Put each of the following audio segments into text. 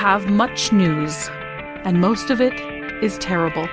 have much news, and most of it is terrible.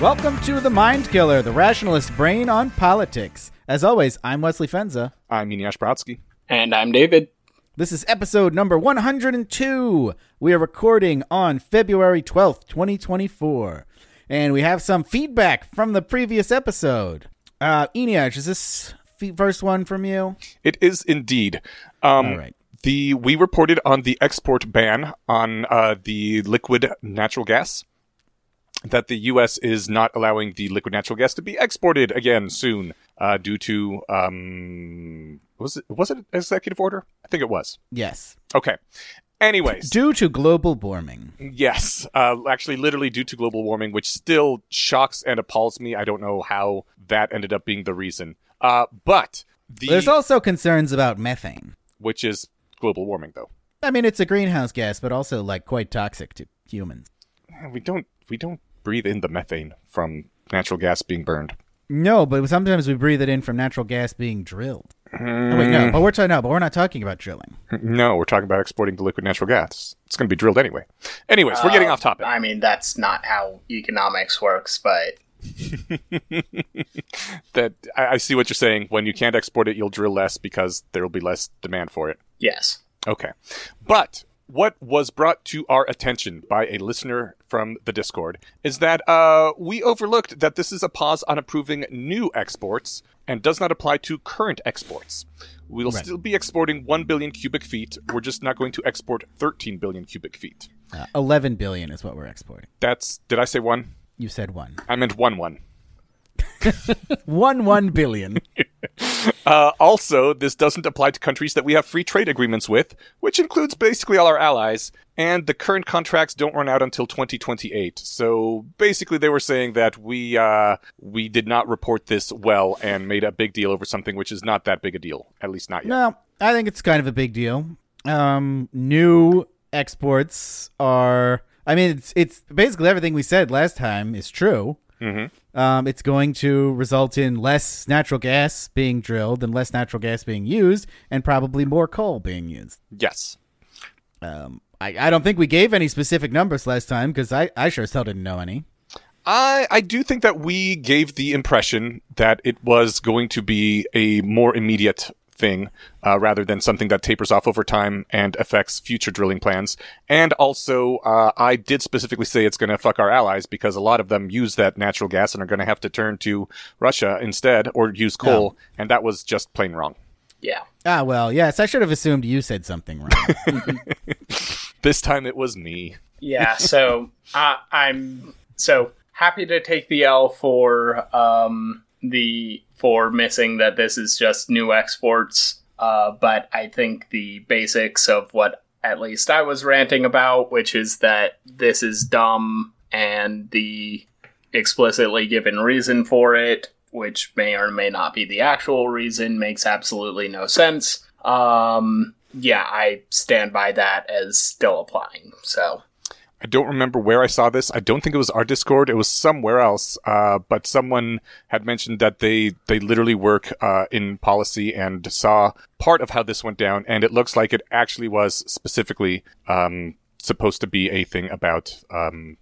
Welcome to The Mind Killer, the rationalist brain on politics. As always, I'm Wesley Fenza. I'm Eneasz Brodsky. And I'm David. This is episode number 102. We are recording on February 12th, 2024. And we have some feedback from the previous episode. Uh, Eneasz, is this f- first one from you? It is indeed. Um, All right. The we reported on the export ban on uh, the liquid natural gas. That the U.S. is not allowing the liquid natural gas to be exported again soon, uh, due to um, was it was it an executive order? I think it was. Yes. Okay. Anyways, Due to global warming. Yes, uh, actually, literally due to global warming, which still shocks and appalls me. I don't know how that ended up being the reason. Uh, but the There's also concerns about methane. which is global warming, though. I mean, it's a greenhouse gas, but also like quite toxic to humans. We don't we don't breathe in the methane from natural gas being burned. No, but sometimes we breathe it in from natural gas being drilled. Oh, wait, no, but we're talking no, but we're not talking about drilling. No, we're talking about exporting the liquid natural gas. It's going to be drilled anyway. Anyways, we're getting Uh, off topic. I mean, that's not how economics works, but That I, I see what you're saying. When you can't export it, you'll drill less because there will be less demand for it. yes. Okay. But what was brought to our attention by a listener from the Discord is that uh, we overlooked that this is a pause on approving new exports and does not apply to current exports. We'll Right. still be exporting 1 billion cubic feet. We're just not going to export 13 billion cubic feet. Uh, Eleven billion is what we're exporting. That's, did I say one? You said one. I meant 1 1. One one billion. Uh, also, this doesn't apply to countries that we have free trade agreements with, which includes basically all our allies, and the current contracts don't run out until 2028. So basically, they were saying that we uh, we did not report this well and made a big deal over something which is not that big a deal, at least not yet. no, I think it's kind of a big deal. Um, new exports are. I mean, it's it's basically everything we said last time is true. Mhm. Um, it's going to result in less natural gas being drilled and less natural gas being used, and probably more coal being used. Yes. Um, I, I don't think we gave any specific numbers last time because I, I sure as hell didn't know any. I I do think that we gave the impression that it was going to be a more immediate thing uh, rather than something that tapers off over time and affects future drilling plans. And also, uh, I did specifically say it's going to fuck our allies because a lot of them use that natural gas and are going to have to turn to Russia instead or use coal, and that was just plain wrong. Yeah. Ah, well, yes, I should have assumed you said something wrong. This time it was me. Yeah. So uh, I'm so happy to take the L for um, the for missing that this is just new exports. Uh, but I think the basics of what at least I was ranting about, which is that this is dumb and the explicitly given reason for it, which may or may not be the actual reason, makes absolutely no sense. Um, yeah, I stand by that as still applying. So I don't remember where I saw this. I don't think it was our Discord. It was somewhere else. Uh, but someone had mentioned that they they literally work uh, in policy and saw part of how this went down, and it looks like it actually was specifically um, supposed to be a thing about um,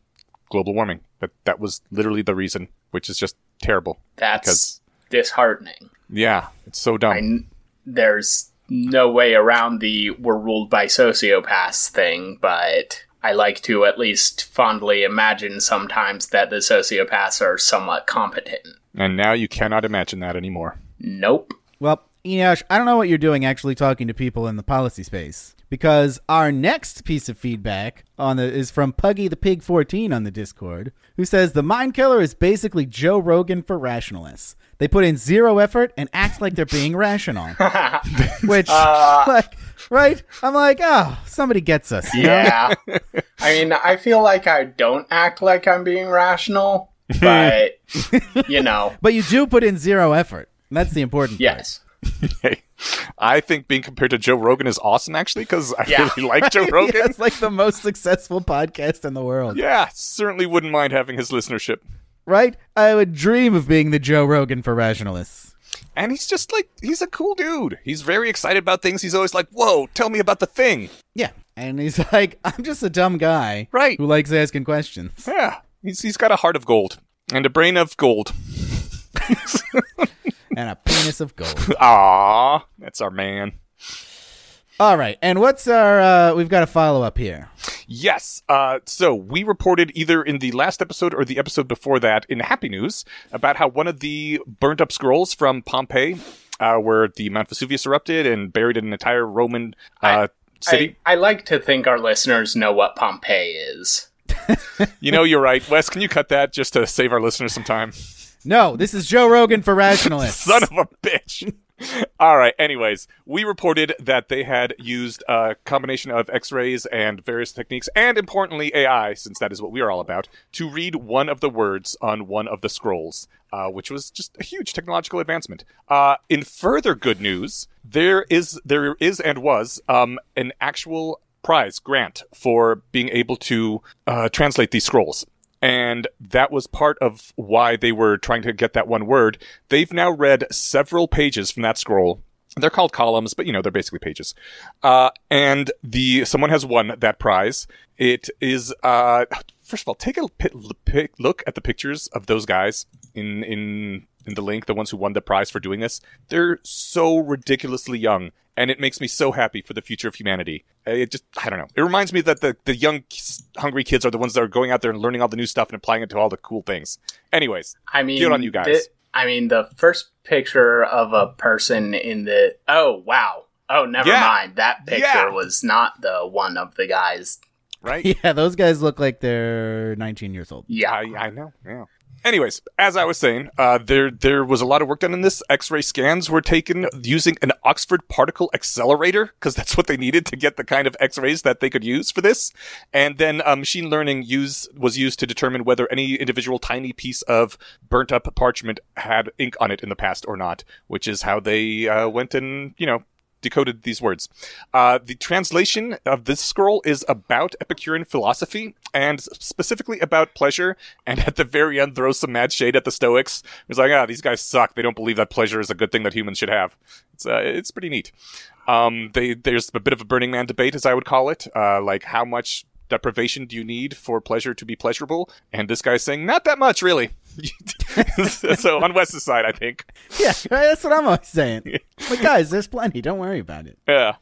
global warming. That that was literally the reason, which is just terrible. that's disheartening. Yeah, it's so dumb. I kn- there's no way around the we're ruled by sociopaths thing, but I like to at least fondly imagine sometimes that the sociopaths are somewhat competent. and now you cannot imagine that anymore. Nope. Well, Eneasz, I don't know what you're doing actually talking to people in the policy space because our next piece of feedback on the is from Puggy the Pig 14 on the Discord, who says the Mind Killer is basically Joe Rogan for rationalists. They put in zero effort and act like they're being rational, which, uh, like, right? I'm like, oh, somebody gets us. Yeah. I mean, I feel like I don't act like I'm being rational, but you know, But you do put in zero effort. That's the important part. yes. Hey, I think being compared to Joe Rogan is awesome, actually, because I Yeah. really like Joe Rogan. It's like the most successful podcast in the world. Yeah, certainly wouldn't mind having his listenership. Right? I would dream of being the Joe Rogan for rationalists. And he's just like, he's a cool dude. He's very excited about things. He's always like, whoa, tell me about the thing. Yeah. And he's like, I'm just a dumb guy. Right. Who likes asking questions. Yeah. He's, he's got a heart of gold and a brain of gold. And a penis of gold. Ah, that's our man. All right. And what's our, uh, we've got a follow up here. Yes. Uh, so we reported either in the last episode or the episode before that in Happy News about how one of the burnt up scrolls from Pompeii, uh, where the Mount Vesuvius erupted and buried an entire Roman uh, city. I, I like to think our listeners know what Pompeii is. you know, you're right. Wes, can you cut that just to save our listeners some time? No, this is Joe Rogan for rationalists. Son of a bitch. All right. Anyways, we reported that they had used a combination of X-rays and various techniques, and importantly AI, since that is what we are all about, to read one of the words on one of the scrolls, uh, which was just a huge technological advancement. Uh, in further good news, there is there is and was um, an actual prize grant for being able to uh, translate these scrolls and that was part of why they were trying to get that one word. They've now read several pages from that scroll. They're called columns, but you know they're basically pages. Uh, and the someone has won that prize. It is uh, first of all, take a look at the pictures of those guys in in in the link, the ones who won the prize for doing this. They're so ridiculously young and it makes me so happy for the future of humanity. Uh, it just, I don't know. It reminds me that the, the young, hungry kids are the ones that are going out there and learning all the new stuff and applying it to all the cool things. Anyways, I mean, good on you guys. the- I mean, the first picture of a person in the. Oh, wow. Oh, never Yeah. mind. That picture Yeah. was not the one of the guys. right? yeah, those guys look like they're 19 years old. Yeah. I, I know. Yeah. Anyways, as I was saying, uh, there there was a lot of work done in this. X-ray scans were taken using an Oxford particle accelerator because that's what they needed to get the kind of X-rays that they could use for this. And then uh, machine learning use was used to determine whether any individual tiny piece of burnt up parchment had ink on it in the past or not, which is how they uh, went and you know decoded these words. Uh, the translation of this scroll is about Epicurean philosophy and specifically about pleasure. And at the very end, throws some mad shade at the Stoics. It's like, ah, these guys suck. They don't believe that pleasure is a good thing that humans should have. It's uh, it's pretty neat. Um, they there's a bit of a Burning Man debate, as I would call it. Uh, like how much deprivation do you need for pleasure to be pleasurable? And this guy's saying, not that much, really. so on Wes's side, I think. Yeah, that's what I'm always saying. But guys, there's plenty. Don't worry about it. Yeah.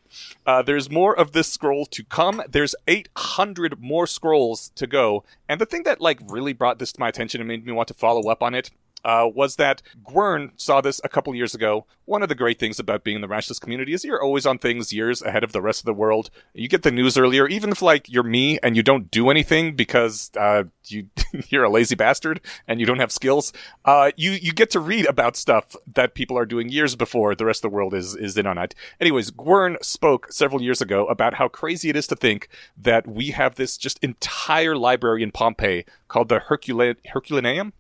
Uh, there's more of this scroll to come. There's 800 more scrolls to go. And the thing that like really brought this to my attention and made me want to follow up on it uh, was that Gwern saw this a couple years ago. One of the great things about being in the rationalist community is you're always on things years ahead of the rest of the world. You get the news earlier, even if like you're me and you don't do anything because uh, you you're a lazy bastard and you don't have skills. Uh, you you get to read about stuff that people are doing years before the rest of the world is is in on it. Anyways, Gwern spoke several years ago about how crazy it is to think that we have this just entire library in Pompeii called the Hercula- Herculaneum.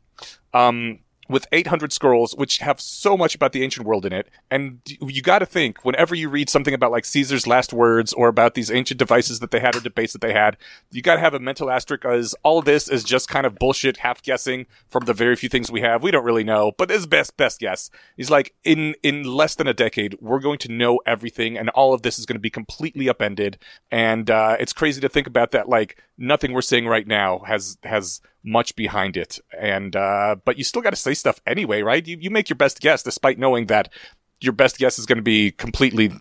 Um, with 800 scrolls, which have so much about the ancient world in it. And you got to think, whenever you read something about like Caesar's last words or about these ancient devices that they had or debates that they had, you got to have a mental asterisk as all this is just kind of bullshit, half guessing from the very few things we have. We don't really know, but is best, best guess. He's like, in, in less than a decade, we're going to know everything and all of this is going to be completely upended. And, uh, it's crazy to think about that. Like nothing we're seeing right now has, has, much behind it. And uh but you still got to say stuff anyway, right? You you make your best guess despite knowing that your best guess is going to be completely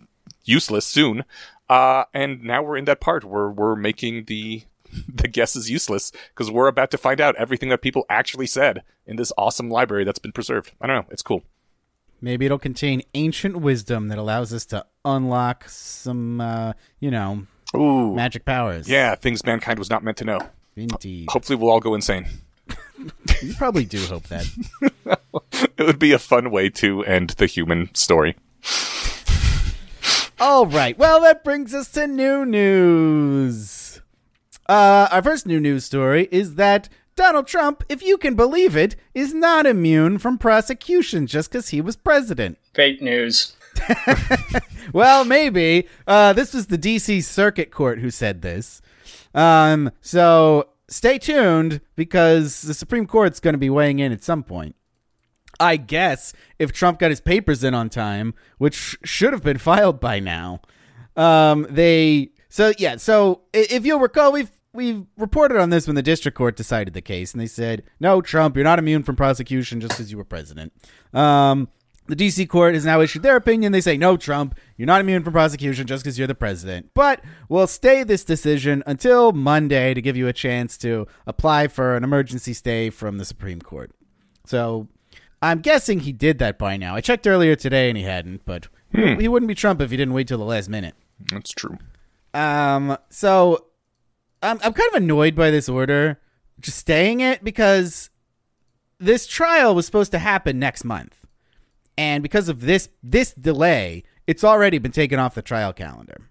useless soon. Uh and now we're in that part where we're making the the guesses useless because we're about to find out everything that people actually said in this awesome library that's been preserved. I don't know, it's cool. Maybe it'll contain ancient wisdom that allows us to unlock some, uh, you know, Ooh. magic powers. Yeah, things mankind was not meant to know. Indeed. Hopefully we'll all go insane. You probably do hope that. It would be a fun way to end the human story. All right. Well, that brings us to new news. Uh, our first new news story is that Donald Trump, if you can believe it, is not immune from prosecution just because he was president. Fake news. Well, maybe. Uh, this was the D.C. Circuit Court who said this. Um, so stay tuned because the Supreme Court's going to be weighing in at some point. I guess if Trump got his papers in on time, which should have been filed by now, um, they so yeah. So if you'll recall, we've we've reported on this when the district court decided the case, and they said, "No, Trump, you're not immune from prosecution just because you were president." Um, the DC court has now issued their opinion. They say, "No, Trump, you're not immune from prosecution just because you're the president." But we'll stay this decision until Monday to give you a chance to apply for an emergency stay from the Supreme Court. So I'm guessing he did that by now. I checked earlier today and he hadn't, but he wouldn't be Trump if he didn't wait till the last minute. That's true. Um, so I'm I'm kind of annoyed by this order, just staying it because this trial was supposed to happen next month, and because of this this delay, it's already been taken off the trial calendar.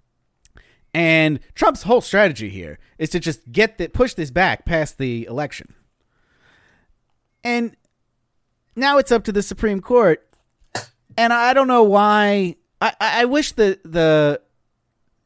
And Trump's whole strategy here is to just get the push this back past the election. And now it's up to the Supreme Court. And I don't know why I, I I wish the the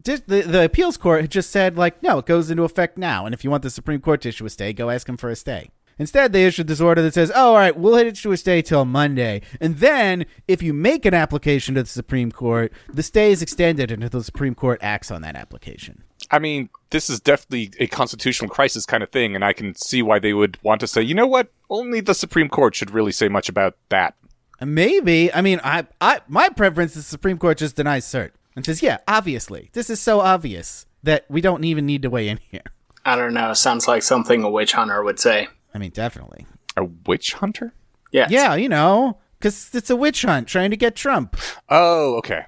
the, the appeals court had just said like no it goes into effect now and if you want the supreme court to issue a stay go ask him for a stay instead they issued this order that says oh all right we'll hit issue a stay till monday and then if you make an application to the supreme court the stay is extended until the supreme court acts on that application I mean, this is definitely a constitutional crisis kind of thing, and I can see why they would want to say, you know what? Only the Supreme Court should really say much about that. Maybe i mean i i my preference is the supreme court just denies cert and says yeah obviously this is so obvious that we don't even need to weigh in here I don't know. Sounds like something a witch hunter would say. I mean definitely A witch hunter? Yeah. yeah you know because it's a witch hunt trying to get trump Oh, okay.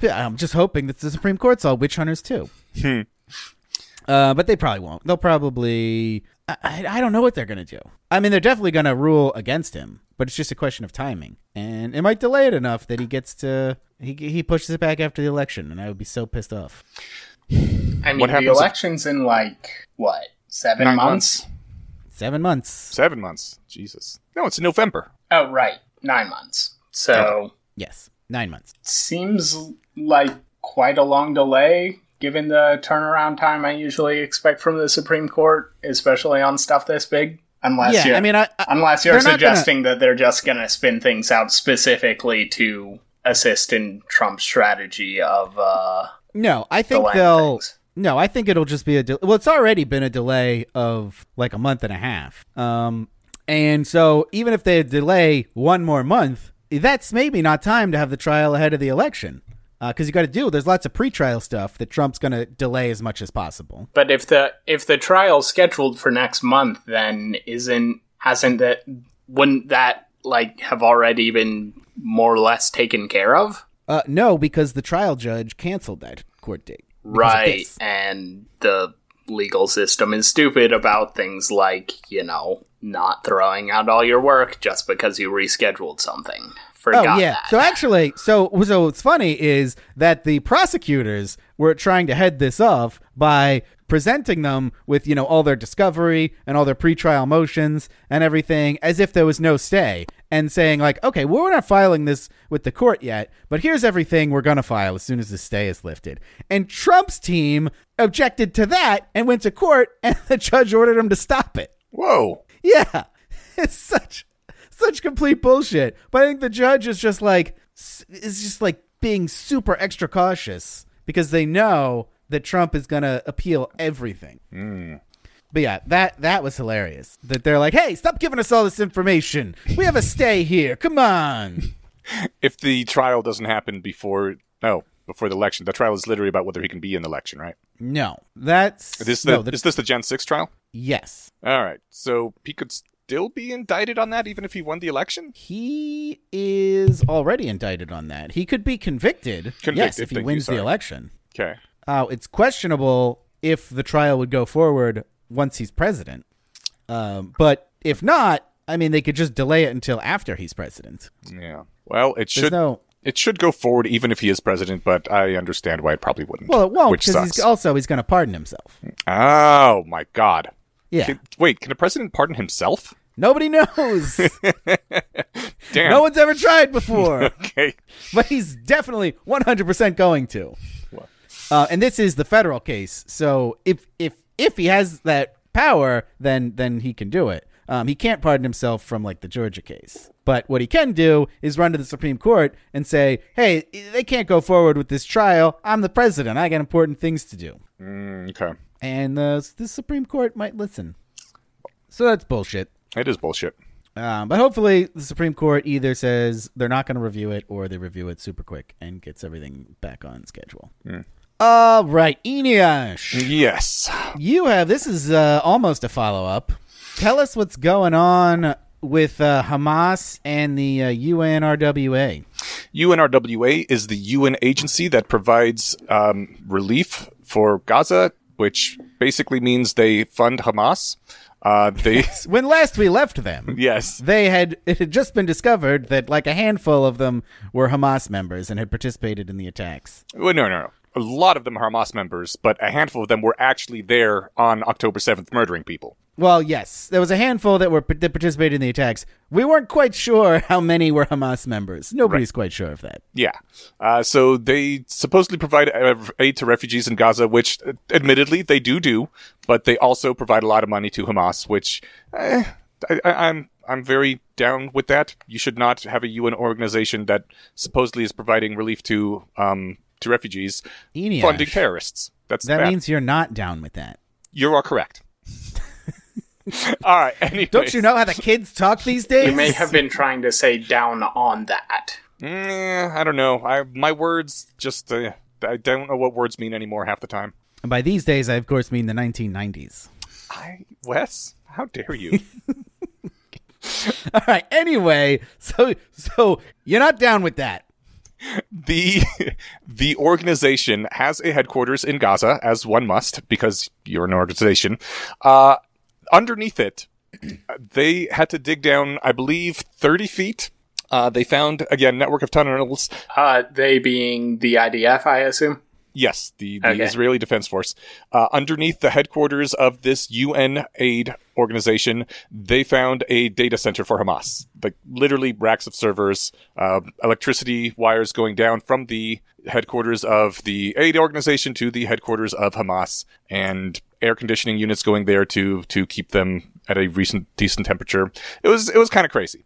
Yeah, I'm just hoping that the Supreme Court's all witch hunters too. Hmm. uh, but they probably won't. They'll probably. I, I I don't know what they're gonna do. I mean, they're definitely gonna rule against him, but it's just a question of timing, and it might delay it enough that he gets to he he pushes it back after the election, and I would be so pissed off. I mean, What the happens if- election's in like what seven Nine months? Seven months. Seven months. Jesus. No, it's November. Oh, right, nine months. So Yes, nine months. seems like quite a long delay given the turnaround time I usually expect from the Supreme Court, especially on stuff this big. Unless yeah, you're, I mean, I, I unless you're they're gonna- suggesting that they're just going to spin things out specifically to assist in Trump's strategy of uh, no, I think they'll. things. No, I think it'll just be a. De- well, it's already been a delay of like a month and a half. Um, and so even if they delay one more month, that's maybe not time to have the trial ahead of the election. Because you got to do. There's lots of pretrial stuff that Trump's going to delay as much as possible. But if the if the trial's scheduled for next month, then isn't hasn't that wouldn't that like have already been more or less taken care of? Uh, no, because the trial judge canceled that court date. Right. And the legal system is stupid about things like, you know, not throwing out all your work just because you rescheduled something. Forgot Oh yeah. that. So actually, so so what's funny is that the prosecutors were trying to head this off by presenting them with you know all their discovery and all their pretrial motions and everything as if there was no stay and saying like okay well, we're not filing this with the court yet but here's everything we're going to file as soon as the stay is lifted and trump's team objected to that and went to court and the judge ordered him to stop it Whoa. yeah, it's such such complete bullshit. But I think the judge is just like is just like being super extra cautious because they know that Trump is gonna appeal everything. Hmm. But yeah, that that was hilarious. That they're like, "Hey, stop giving us all this information. We have a stay here. Come on." If the trial doesn't happen before, no, before the election, the trial is literally about whether he can be in the election, right? No, that's Is this the, no, the- is this the Jan 6 trial? yes. All right. So he could still be indicted on that even if he won the election? He is already indicted on that. He could be convicted. yes, if he thank you, wins the election. Okay. Uh, it's questionable if the trial would go forward once he's president. Um, but if not, I mean, they could just delay it until after he's president. Yeah. Well, it should no. it should go forward even if he is president, but I understand why it probably wouldn't. Well, it won't which because he's also he's going to pardon himself. oh my god. Yeah, Can- wait, can a president pardon himself? nobody knows. Damn. no one's ever tried before, okay. but he's definitely 100% going to. Uh, and this is the federal case, so if if if he has that power, then then he can do it. Um, he can't pardon himself from like the Georgia case. But what he can do is run to the Supreme Court and say, "Hey, they can't go forward with this trial. I'm the president. I got important things to do." Mm, okay. And uh, the Supreme Court might listen. So that's bullshit. It is bullshit. Um, but hopefully, the Supreme Court either says they're not going to review it or they review it super quick and gets everything back on schedule. All right, Eneasz, Yes. you have this is uh, almost a follow up. Tell us what's going on with uh, Hamas and the uh, UNRWA. UNRWA is the UN agency that provides um, relief for Gaza, which basically means they fund Hamas. Uh, they When last we left them, yes, they had it had just been discovered that like a handful of them were Hamas members and had participated in the attacks. well, no, no, no. A lot of them are Hamas members, but a handful of them were actually there on October seventh, murdering people. Well, yes, there was a handful that were that participated in the attacks. We weren't quite sure how many were Hamas members. Nobody's quite sure of that. Yeah. Uh, so they supposedly provide aid to refugees in Gaza, which uh, admittedly they do do, but they also provide a lot of money to Hamas, which eh, I, I, I'm I'm very down with that. You should not have a UN organization that supposedly is providing relief to um to refugees Eneasz, funding terrorists. That's That bad. means you're not down with that. you are correct. All right. Anyways. Don't you know how the kids talk these days? You may have been trying to say down on that. Mm, I don't know. I my words just uh, I don't know what words mean anymore half the time. And by these days, I of course mean the 1990s. I Wes, how dare you? All right. Anyway, so so you're not down with that. The the organization has a headquarters in Gaza, as one must, because you're an organization. Uh, underneath it, they had to dig down, I believe, thirty feet. Uh, they found again network of tunnels. Uh, they being the IDF, I assume. Yes, the, the Okay. Israeli Defense Force. Uh, underneath the headquarters of this UN aid organization, they found a data center for Hamas. Like literally racks of servers, uh, electricity wires going down from the headquarters of the aid organization to the headquarters of Hamas, and air conditioning units going there to to keep them at a recent decent temperature. It was it was kind of crazy.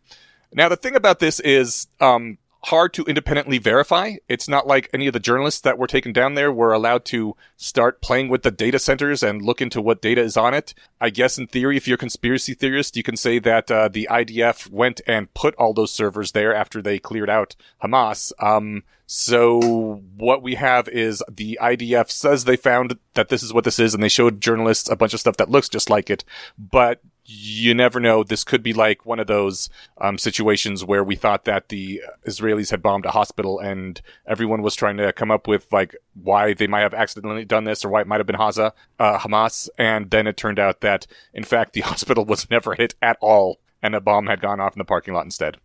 Now, the thing about this is um, hard to independently verify. It's not like any of the journalists that were taken down there were allowed to start playing with the data centers and look into what data is on it. I guess in theory, if you're a conspiracy theorist, you can say that uh, the IDF went and put all those servers there after they cleared out Hamas. Um, so what we have is the IDF says they found that this is what this is, and they showed journalists a bunch of stuff that looks just like it, but you never know. This could be like one of those um, situations where we thought that the Israelis had bombed a hospital and everyone was trying to come up with like why they might have accidentally done this or why it might have been Haza, uh, Hamas. And then it turned out that in fact the hospital was never hit at all and a bomb had gone off in the parking lot instead.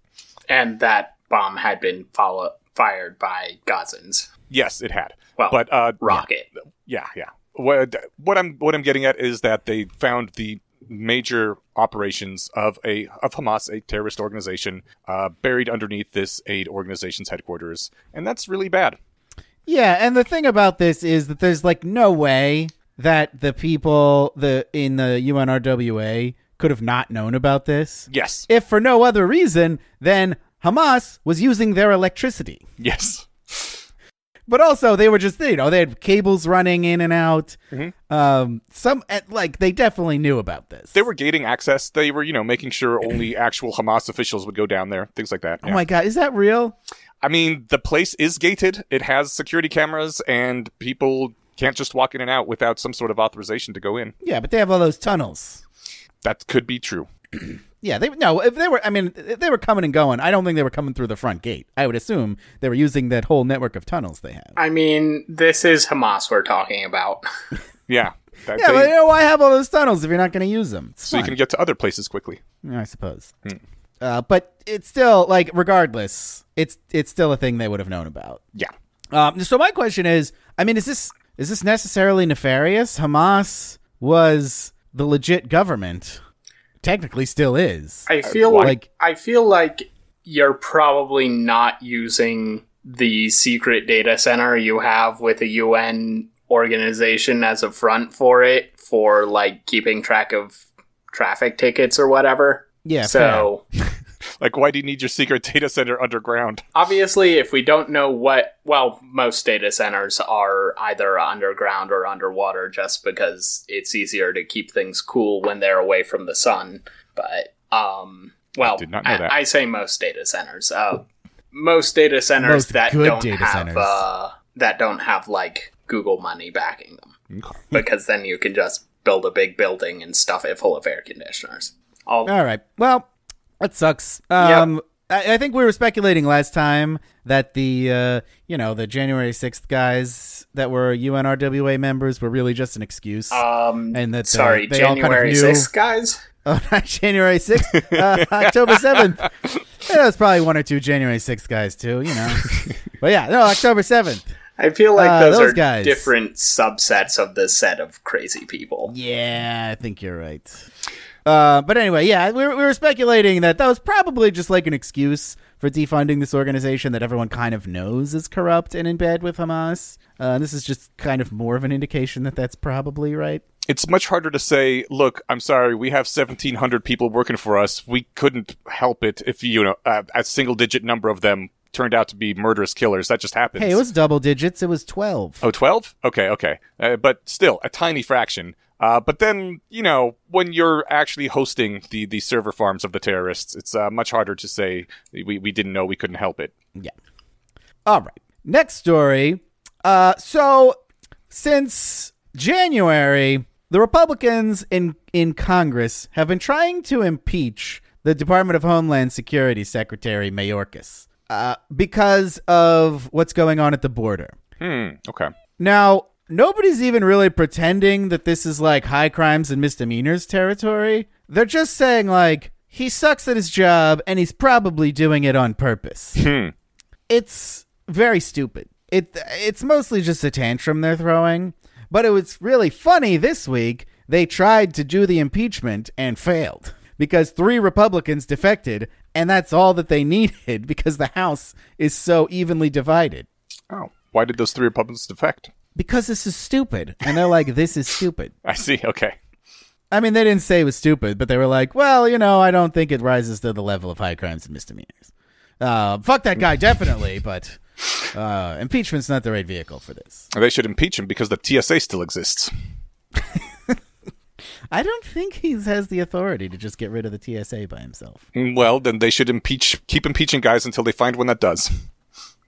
And that bomb had been follow- fired by Gazans. Yes, it had. Well, But uh, rocket. yeah, yeah. What what I'm what I'm getting at is that they found the major operations of a of Hamas, a terrorist organization, uh, buried underneath this aid organization's headquarters, and that's really bad. Yeah, and the thing about this is that there's like no way that the people the in the UNRWA could have not known about this. Yes, If for no other reason than Hamas was using their electricity. yes, But also they were just you know, they had cables running in and out. Um some eh, like they definitely knew about this. they were gating access. They were you know making sure only actual Hamas officials would go down there, things like that. Oh my god, is that real? I mean, the place is gated. It has security cameras, and people can't just walk in and out without some sort of authorization to go in. Yeah, but they have all those tunnels. That could be true. Yeah, they no. If they were, I mean, if they were coming and going. I don't think they were coming through the front gate. I would assume they were using that whole network of tunnels they have. I mean, this is Hamas we're talking about. Yeah. That Yeah, they- but you know why have all those tunnels if you're not going to use them? It's so you can get to other places quickly. I suppose. Uh, but it's still like, regardless, it's it's still a thing they would have known about. Yeah. Um, so my question is, I mean, is this is this necessarily nefarious? Hamas was the legit government, technically still is. I feel Like- like I feel like you're probably not using the secret data center you have with a UN organization as a front for it for like keeping track of traffic tickets or whatever. Yeah, So Like, why do you need your secret data center underground? obviously, if we don't know what, well, most data centers are either underground or underwater, just because it's easier to keep things cool when they're away from the sun. But um, well, did not know that. I say most data centers. Uh, most data centers Most that good don't data have centers. Uh, that don't have like Google money backing them, Okay. because then you can just build a big building and stuff it full of air conditioners. All All right. Well, that sucks. Um, I, I think we were speculating last time that the uh, you know the January sixth guys that were UNRWA members were really just an excuse. um, And that, uh, sorry, they all kind of January sixth, guys. Oh, not January 6th, uh, October 7th. Yeah, there's probably one or two January 6th guys, too, you know. but yeah, no, October 7th. I feel like Uh, those, those are guys. different subsets of the set of crazy people. Yeah, I think you're right. Uh, but anyway, yeah, we were, we were speculating that that was probably just like an excuse for defunding this organization that everyone kind of knows is corrupt and in bed with Hamas. Uh, this is just kind of more of an indication that that's probably right. It's much harder to say, look, I'm sorry, we have 1,700 people working for us. We couldn't help it if, you know, uh, a single digit number of them turned out to be murderous killers. That just happens. Hey, it was double digits. It was 12. Oh, 12? Okay, okay. Uh, but still, a tiny fraction. Uh, but then, you know, when you're actually hosting the, the server farms of the terrorists, it's uh, much harder to say we, we didn't know we couldn't help it. Yeah. All right. Next story. Uh, so since January, the Republicans in in Congress have been trying to impeach the Department of Homeland Security Secretary Mayorkas uh, because of what's going on at the border. Hmm, okay. Now, nobody's even really pretending that this is like high crimes and misdemeanors territory. They're just saying like he sucks at his job and he's probably doing it on purpose. Hmm. It's very stupid. It it's mostly just a tantrum they're throwing, but it was really funny this week. They tried to do the impeachment and failed because three Republicans defected, and that's all that they needed because the House is so evenly divided. Oh, why did those three Republicans defect? Because this is stupid. And they're like, this is stupid. I see, okay. I mean, they didn't say it was stupid, but they were like, well, you know, I don't think it rises to the level of high crimes and misdemeanors. Uh, fuck that guy, definitely, but uh, impeachment's not the right vehicle for this. They should impeach him because the TSA still exists. I don't think he has the authority to just get rid of the TSA by himself. Mm, Well, then they should impeach, keep impeaching guys until they find one that does.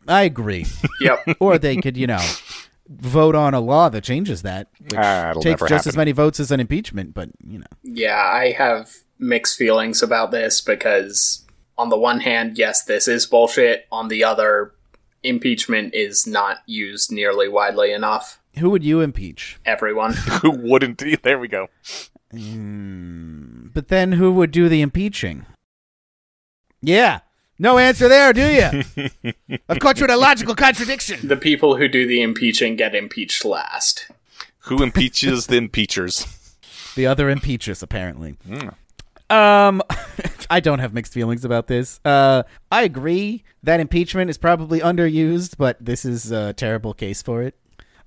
I agree. Yep. or they could, you know, vote on a law that changes that, which ah, it'll takes just happen. as many votes as an impeachment, but, you know. Yeah, I have mixed feelings about this because, on the one hand, yes, this is bullshit. On the other, impeachment is not used nearly widely enough. Who would you impeach? Everyone. Who wouldn't? There we go. Hmm, but then who would do the impeaching? Yeah. No answer there, do you? I've caught you in a logical contradiction. the people who do the impeaching get impeached last. Who impeaches the impeachers? The other impeachers, apparently. Um, I don't have mixed feelings about this. Uh, I agree that impeachment is probably underused, but this is a terrible case for it.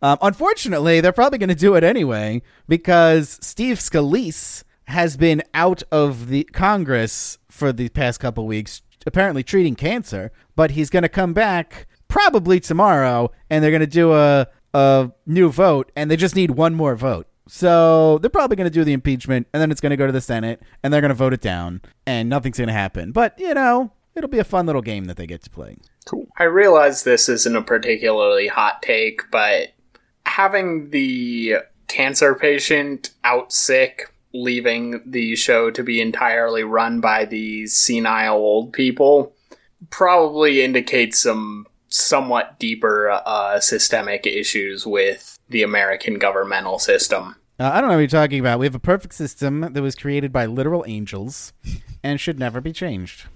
Um, unfortunately, they're probably going to do it anyway because Steve Scalise has been out of the Congress for the past couple weeks, apparently treating cancer, but he's going to come back probably tomorrow, and they're going to do a a new vote, and they just need one more vote. So they're probably going to do the impeachment, and then it's going to go to the Senate, and they're going to vote it down, and nothing's going to happen. But you know, it'll be a fun little game that they get to play. Cool. I realize this isn't a particularly hot take, but having the cancer patient out sick, leaving the show to be entirely run by these senile old people, probably indicates some somewhat deeper uh, systemic issues with the American governmental system. Uh, I don't know what you're talking about. We have a perfect system that was created by literal angels, and should never be changed.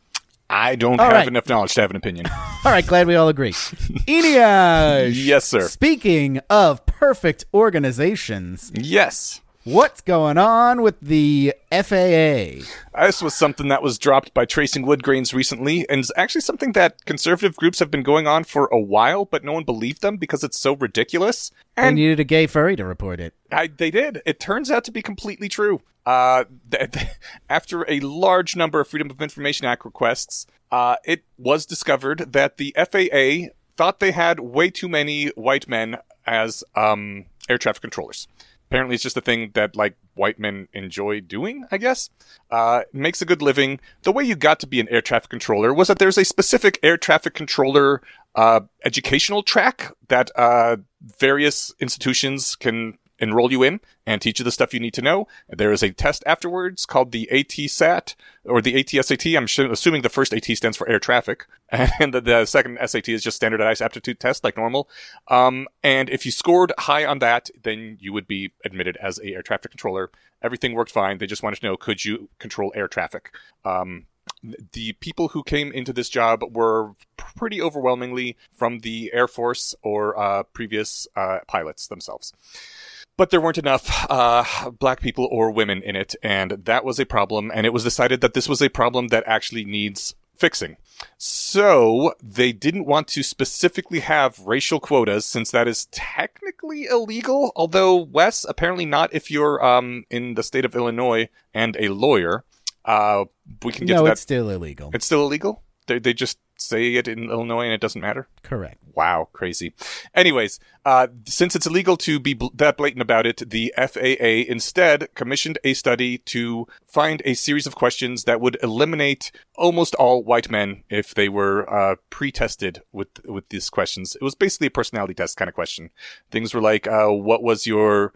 I don't All have right. enough knowledge to have an opinion. All right, glad we all agree. Eneasz. yes, sir. Speaking of perfect organizations, Yes. What's going on with the FAA? This was something that was dropped by Tracing Woodgrains recently, and it's actually something that conservative groups have been going on for a while, but no one believed them because it's so ridiculous. They And needed a gay furry to report it. I, they did. It turns out to be completely true. Uh, th- th- after a large number of Freedom of Information Act requests, uh, it was discovered that the FAA thought they had way too many white men as um, air traffic controllers. Apparently, it's just a thing that like white men enjoy doing. I guess uh, makes a good living. The way you got to be an air traffic controller was that there's a specific air traffic controller uh, educational track that uh, various institutions can enroll you in and teach you the stuff you need to know. There is a test afterwards called the AT-SAT or the AT-SAT. I'm sh- assuming the first AT stands for air traffic and the, the second SAT is just standardized aptitude test like normal. Um, and if you scored high on that, then you would be admitted as a air traffic controller. Everything worked fine. They just wanted to know, could you control air traffic? Um, the people who came into this job were pretty overwhelmingly from the Air Force or uh, previous uh, pilots themselves. But there weren't enough uh, black people or women in it, and that was a problem. And it was decided that this was a problem that actually needs fixing. So they didn't want to specifically have racial quotas since that is technically illegal. Although Wes, apparently not if you're um, in the state of Illinois and a lawyer. Uh, we can get No, to that. it's still illegal. It's still illegal. They they just say it in Illinois and it doesn't matter. Correct. Wow, crazy. Anyways, uh, since it's illegal to be bl- that blatant about it, the FAA instead commissioned a study to find a series of questions that would eliminate almost all white men if they were uh, pre-tested with with these questions. It was basically a personality test kind of question. Things were like, uh, what was your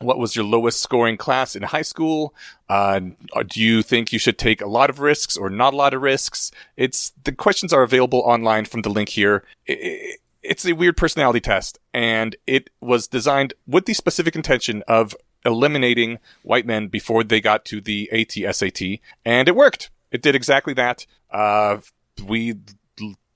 what was your lowest scoring class in high school? Uh, do you think you should take a lot of risks or not a lot of risks? It's the questions are available online from the link here. I- I- it's a weird personality test, and it was designed with the specific intention of eliminating white men before they got to the AT SAT, and it worked. It did exactly that. Uh, we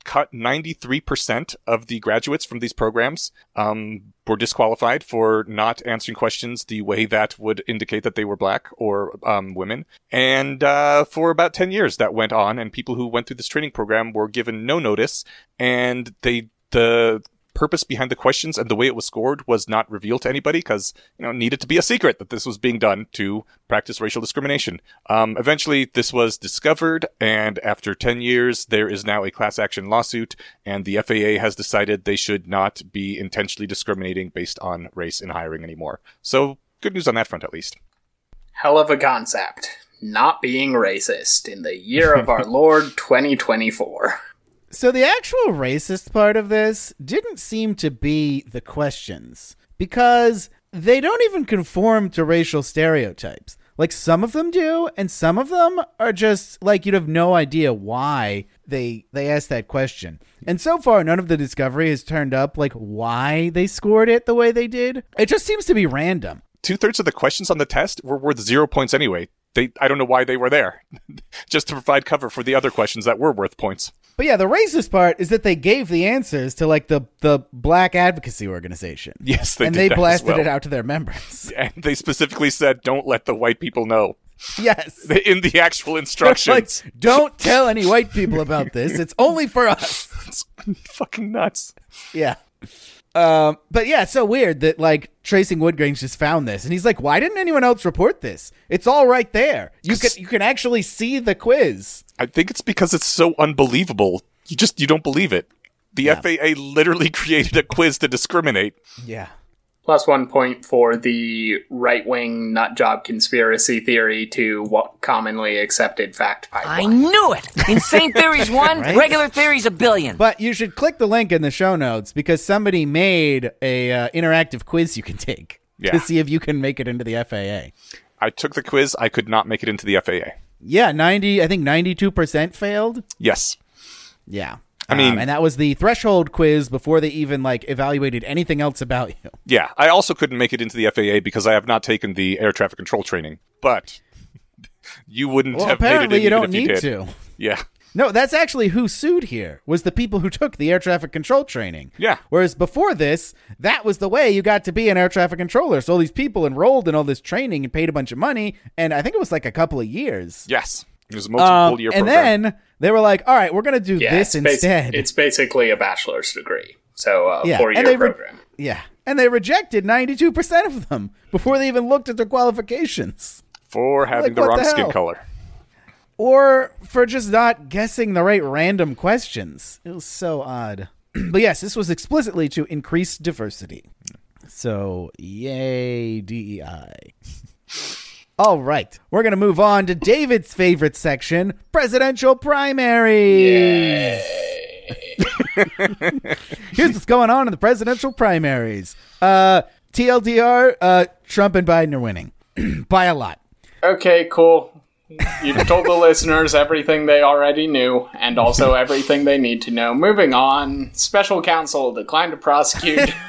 cut 93% of the graduates from these programs um, were disqualified for not answering questions the way that would indicate that they were black or um, women. And uh, for about 10 years that went on, and people who went through this training program were given no notice, and they the purpose behind the questions and the way it was scored was not revealed to anybody because you know it needed to be a secret that this was being done to practice racial discrimination. Um, eventually, this was discovered, and after ten years, there is now a class action lawsuit, and the FAA has decided they should not be intentionally discriminating based on race in hiring anymore. So, good news on that front, at least. Hell of a concept. Not being racist in the year of our Lord 2024. So the actual racist part of this didn't seem to be the questions because they don't even conform to racial stereotypes. Like some of them do, and some of them are just like you'd have no idea why they they asked that question. And so far, none of the discovery has turned up like why they scored it the way they did. It just seems to be random. Two thirds of the questions on the test were worth zero points anyway. They, I don't know why they were there, just to provide cover for the other questions that were worth points. But yeah, the racist part is that they gave the answers to like the the black advocacy organization. Yes, they and they blasted well. it out to their members. And they specifically said, "Don't let the white people know." yes. in the actual like, instructions. don't tell any white people about this. It's only for us. it's fucking nuts. Yeah. Um, but yeah, it's so weird that like Tracing Woodgrains just found this, and he's like, "Why didn't anyone else report this? It's all right there. You can you can actually see the quiz." I think it's because it's so unbelievable. You just you don't believe it. The Yeah. FAA literally created a quiz to discriminate. Yeah. Plus one point for the right wing nut job conspiracy theory to what commonly accepted fact I knew it! Insane theories one, Right? regular theories a billion. But you should click the link in the show notes because somebody made a uh, interactive quiz you can take Yeah. to see if you can make it into the FAA. I took the quiz. I could not make it into the FAA. Yeah, ninety. I think ninety-two percent failed. Yes. Yeah. I mean- Um, and that was the threshold quiz before they even like evaluated anything else about you. Yeah. I also couldn't make it into the FAA because I have not taken the air traffic control training. But you wouldn't Well, have apparently you don't if you need to. Yeah. No, that's actually who sued here. Was the people who took the air traffic control training. Yeah. Whereas before this, that was the way you got to be an air traffic controller. So all these people enrolled in all this training and paid a bunch of money, and I think it was like a couple of years. Yes. It was a multiple Um, year and program. then they were like, "All right, we're gonna do Yeah, this it's, basi- it's basically a bachelor's degree, so a Yeah, four year they re- program. yeah, and they rejected ninety-two percent of them before they even looked at their qualifications. for having Like, the wrong the skin color. or for just not guessing the right random questions. It was so odd. but yes, this was explicitly to increase diversity. So, yay, DEI. All right, we're going to move on to David's favorite section presidential primaries. Here's what's going on in the presidential primaries. Uh, TLDR, uh, Trump and Biden are winning by a lot. Okay, cool. You've told the listeners everything they already knew, and also everything they need to know. Moving on, special counsel declined to prosecute.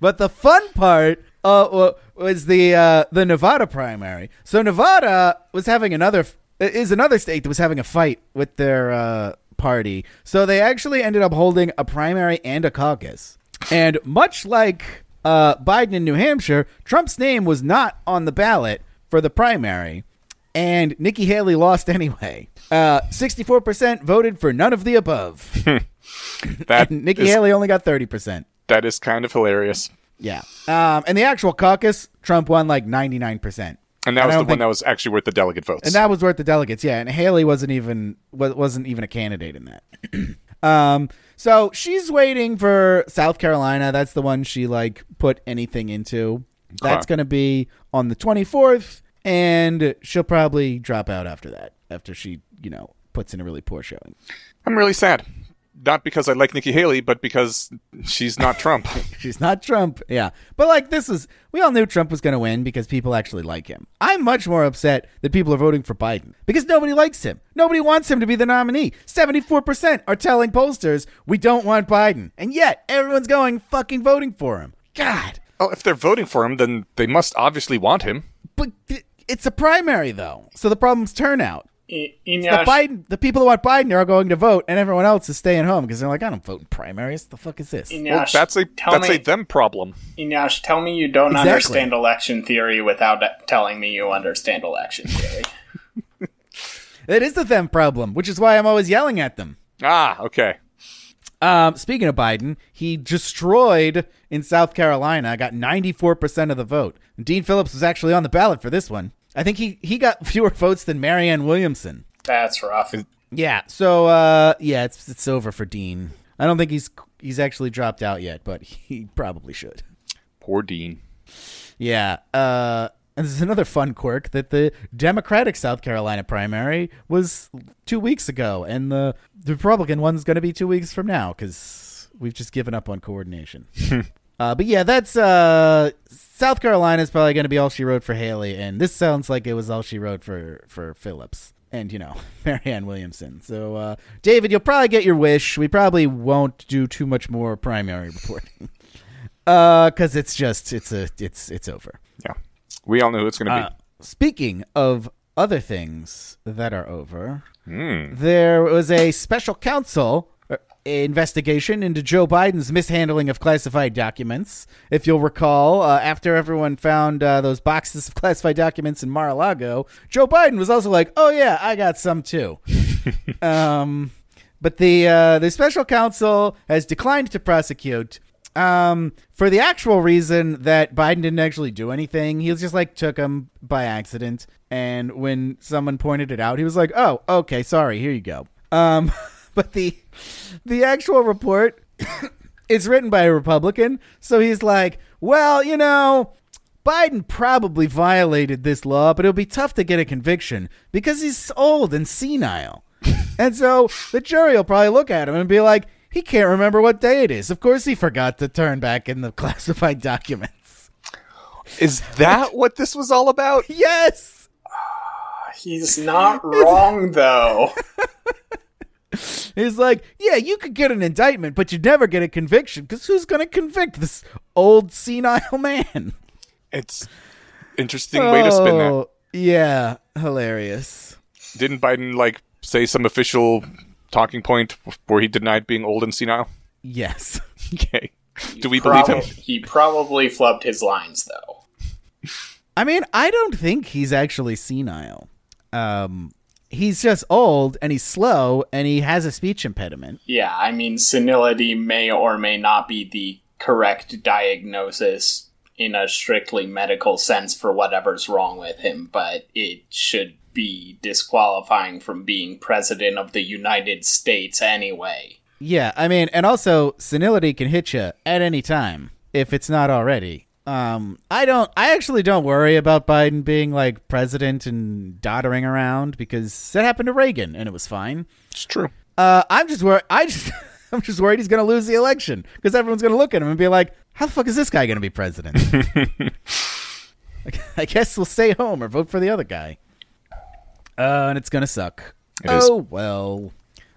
But the fun part uh, wa- was the uh, the Nevada primary. So Nevada was having another is another state that was having a fight with their uh, party. So they actually ended up holding a primary and a caucus. And much like uh, Biden in New Hampshire, Trump's name was not on the ballot for the primary, and Nikki Haley lost anyway. Uh, 64% voted for none of the above. That Nikki is- Haley only got 30%. that is kind of hilarious. Yeah. Um, and the actual caucus, Trump won like 99%. And that I was the don't one that was actually worth the delegate votes. And that was worth the delegates, yeah. And Haley wasn't even wa- wasn't even a candidate in that. um, so she's waiting for South Carolina. That's the one she like put anything into. That's Huh. going to be on the 24th, and she'll probably drop out after that. After she, you know, puts in a really poor showing. I'm really sad. Not because I like Nikki Haley, but because she's not Trump. She's not Trump. Yeah. But like this is we all knew Trump was going to win because people actually like him. I'm much more upset that people are voting for Biden because nobody likes him. Nobody wants him to be the nominee. 74% are telling pollsters we don't want Biden. And yet everyone's going fucking voting for him. God. Oh, if they're voting for him, then they must obviously want him. But th- it's a primary though. So the problem's turnout. I- The Biden, the people who want Biden are going to vote, and everyone else is staying home because they're like, I don't vote in primaries. The fuck is this? Well, that's a tell that's me, a them problem. Eneasz, tell me you don't Exactly. understand election theory without telling me you understand election theory. It is the them problem, which is why I'm always yelling at them. Ah, okay. Um, speaking of Biden, he destroyed in South Carolina, got 94% of the vote. Dean Phillips was actually on the ballot for this one. I think he, he got fewer votes than Marianne Williamson. That's rough. Yeah, so uh, yeah, it's it's over for Dean. I don't think he's he's actually dropped out yet, but he probably should. Poor Dean. Yeah. Uh, and this is another fun quirk that the Democratic South Carolina primary was two weeks ago, and the, the Republican one's going to be two weeks from now because we've just given up on coordination. uh, but yeah, that's uh, South Carolina is probably going to be all she wrote for Haley, and this sounds like it was all she wrote for for Phillips. And you know, Marianne Williamson. So, uh, David, you'll probably get your wish. We probably won't do too much more primary reporting, because it's just it's a it's it's over. Yeah. We all know who it's going to Uh, speaking of other things that are over, Hmm. there was a special counsel uh, investigation into Joe Biden's mishandling of classified documents. If you'll recall, uh, after everyone found uh, those boxes of classified documents in Mar-a-Lago, Joe Biden was also like, "Oh yeah, I got some too." um, but the uh, the special counsel has declined to prosecute um, for the actual reason that Biden didn't actually do anything. He was just like took them by accident, and when someone pointed it out, he was like, "Oh, okay, sorry, here you go." Um, but the the actual report is written by a Republican, so he's like, "Well, you know." Biden probably violated this law, but it'll be tough to get a conviction because he's old and senile. and so the jury will probably look at him and be like, he can't remember what day it is. Of course, he forgot to turn back in the classified documents. Is that what this was all about? Yes. He's not wrong, though. He's like, yeah, you could get an indictment, but you'd never get a conviction because who's going to convict this old senile man? It's interesting way to spin that. Oh, Yeah, hilarious. Didn't Biden like say some official talking point where he denied being old and senile? Yes. Okay. Do we believe him? He probably flubbed his lines though. I mean, I don't think he's actually senile. Um, he's just old and he's slow and he has a speech impediment. Yeah, I mean, senility may or may not be the correct diagnosis in a strictly medical sense for whatever's wrong with him, but it should be disqualifying from being president of the United States anyway. Yeah, I mean, and also senility can hit you at any time if it's not already. Um, I don't. I actually don't worry about Biden being like president and doddering around because that happened to Reagan and it was fine. It's true. Uh, I'm just worried. I just. I'm just worried he's going to lose the election because everyone's going to look at him and be like, "How the fuck is this guy going to be president?" I guess we'll stay home or vote for the other guy. Uh, and it's going to suck. It is. oh well.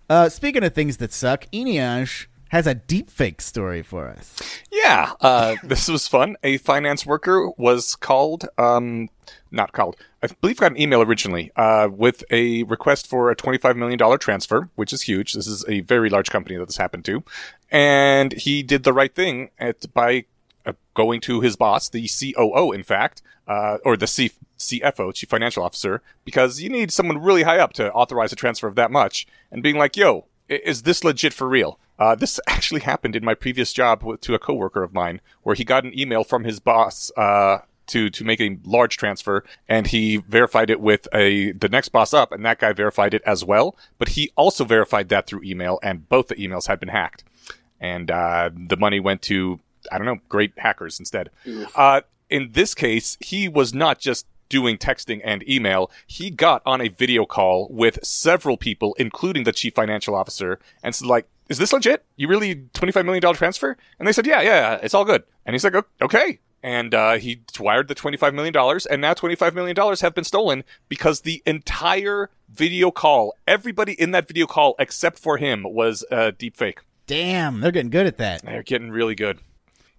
Uh, speaking of things that suck, Eneasz has a deepfake story for us. Yeah, uh, this was fun. A finance worker was called, um, not called, I believe got an email originally, uh, with a request for a $25 million transfer, which is huge. This is a very large company that this happened to. And he did the right thing at, by uh, going to his boss, the COO, in fact, uh, or the C- CFO, Chief Financial Officer, because you need someone really high up to authorize a transfer of that much, and being like, yo, is this legit for real? Uh, this actually happened in my previous job with, to a coworker of mine, where he got an email from his boss uh, to to make a large transfer, and he verified it with a the next boss up, and that guy verified it as well. But he also verified that through email, and both the emails had been hacked, and uh, the money went to I don't know, great hackers instead. Uh, in this case, he was not just doing texting and email. He got on a video call with several people, including the chief financial officer, and said, like, is this legit? You really $25 million transfer? And they said, yeah, yeah, it's all good. And he's like, okay. And uh, he wired the $25 million, and now $25 million have been stolen because the entire video call, everybody in that video call except for him, was uh, deep fake. Damn, they're getting good at that. They're getting really good.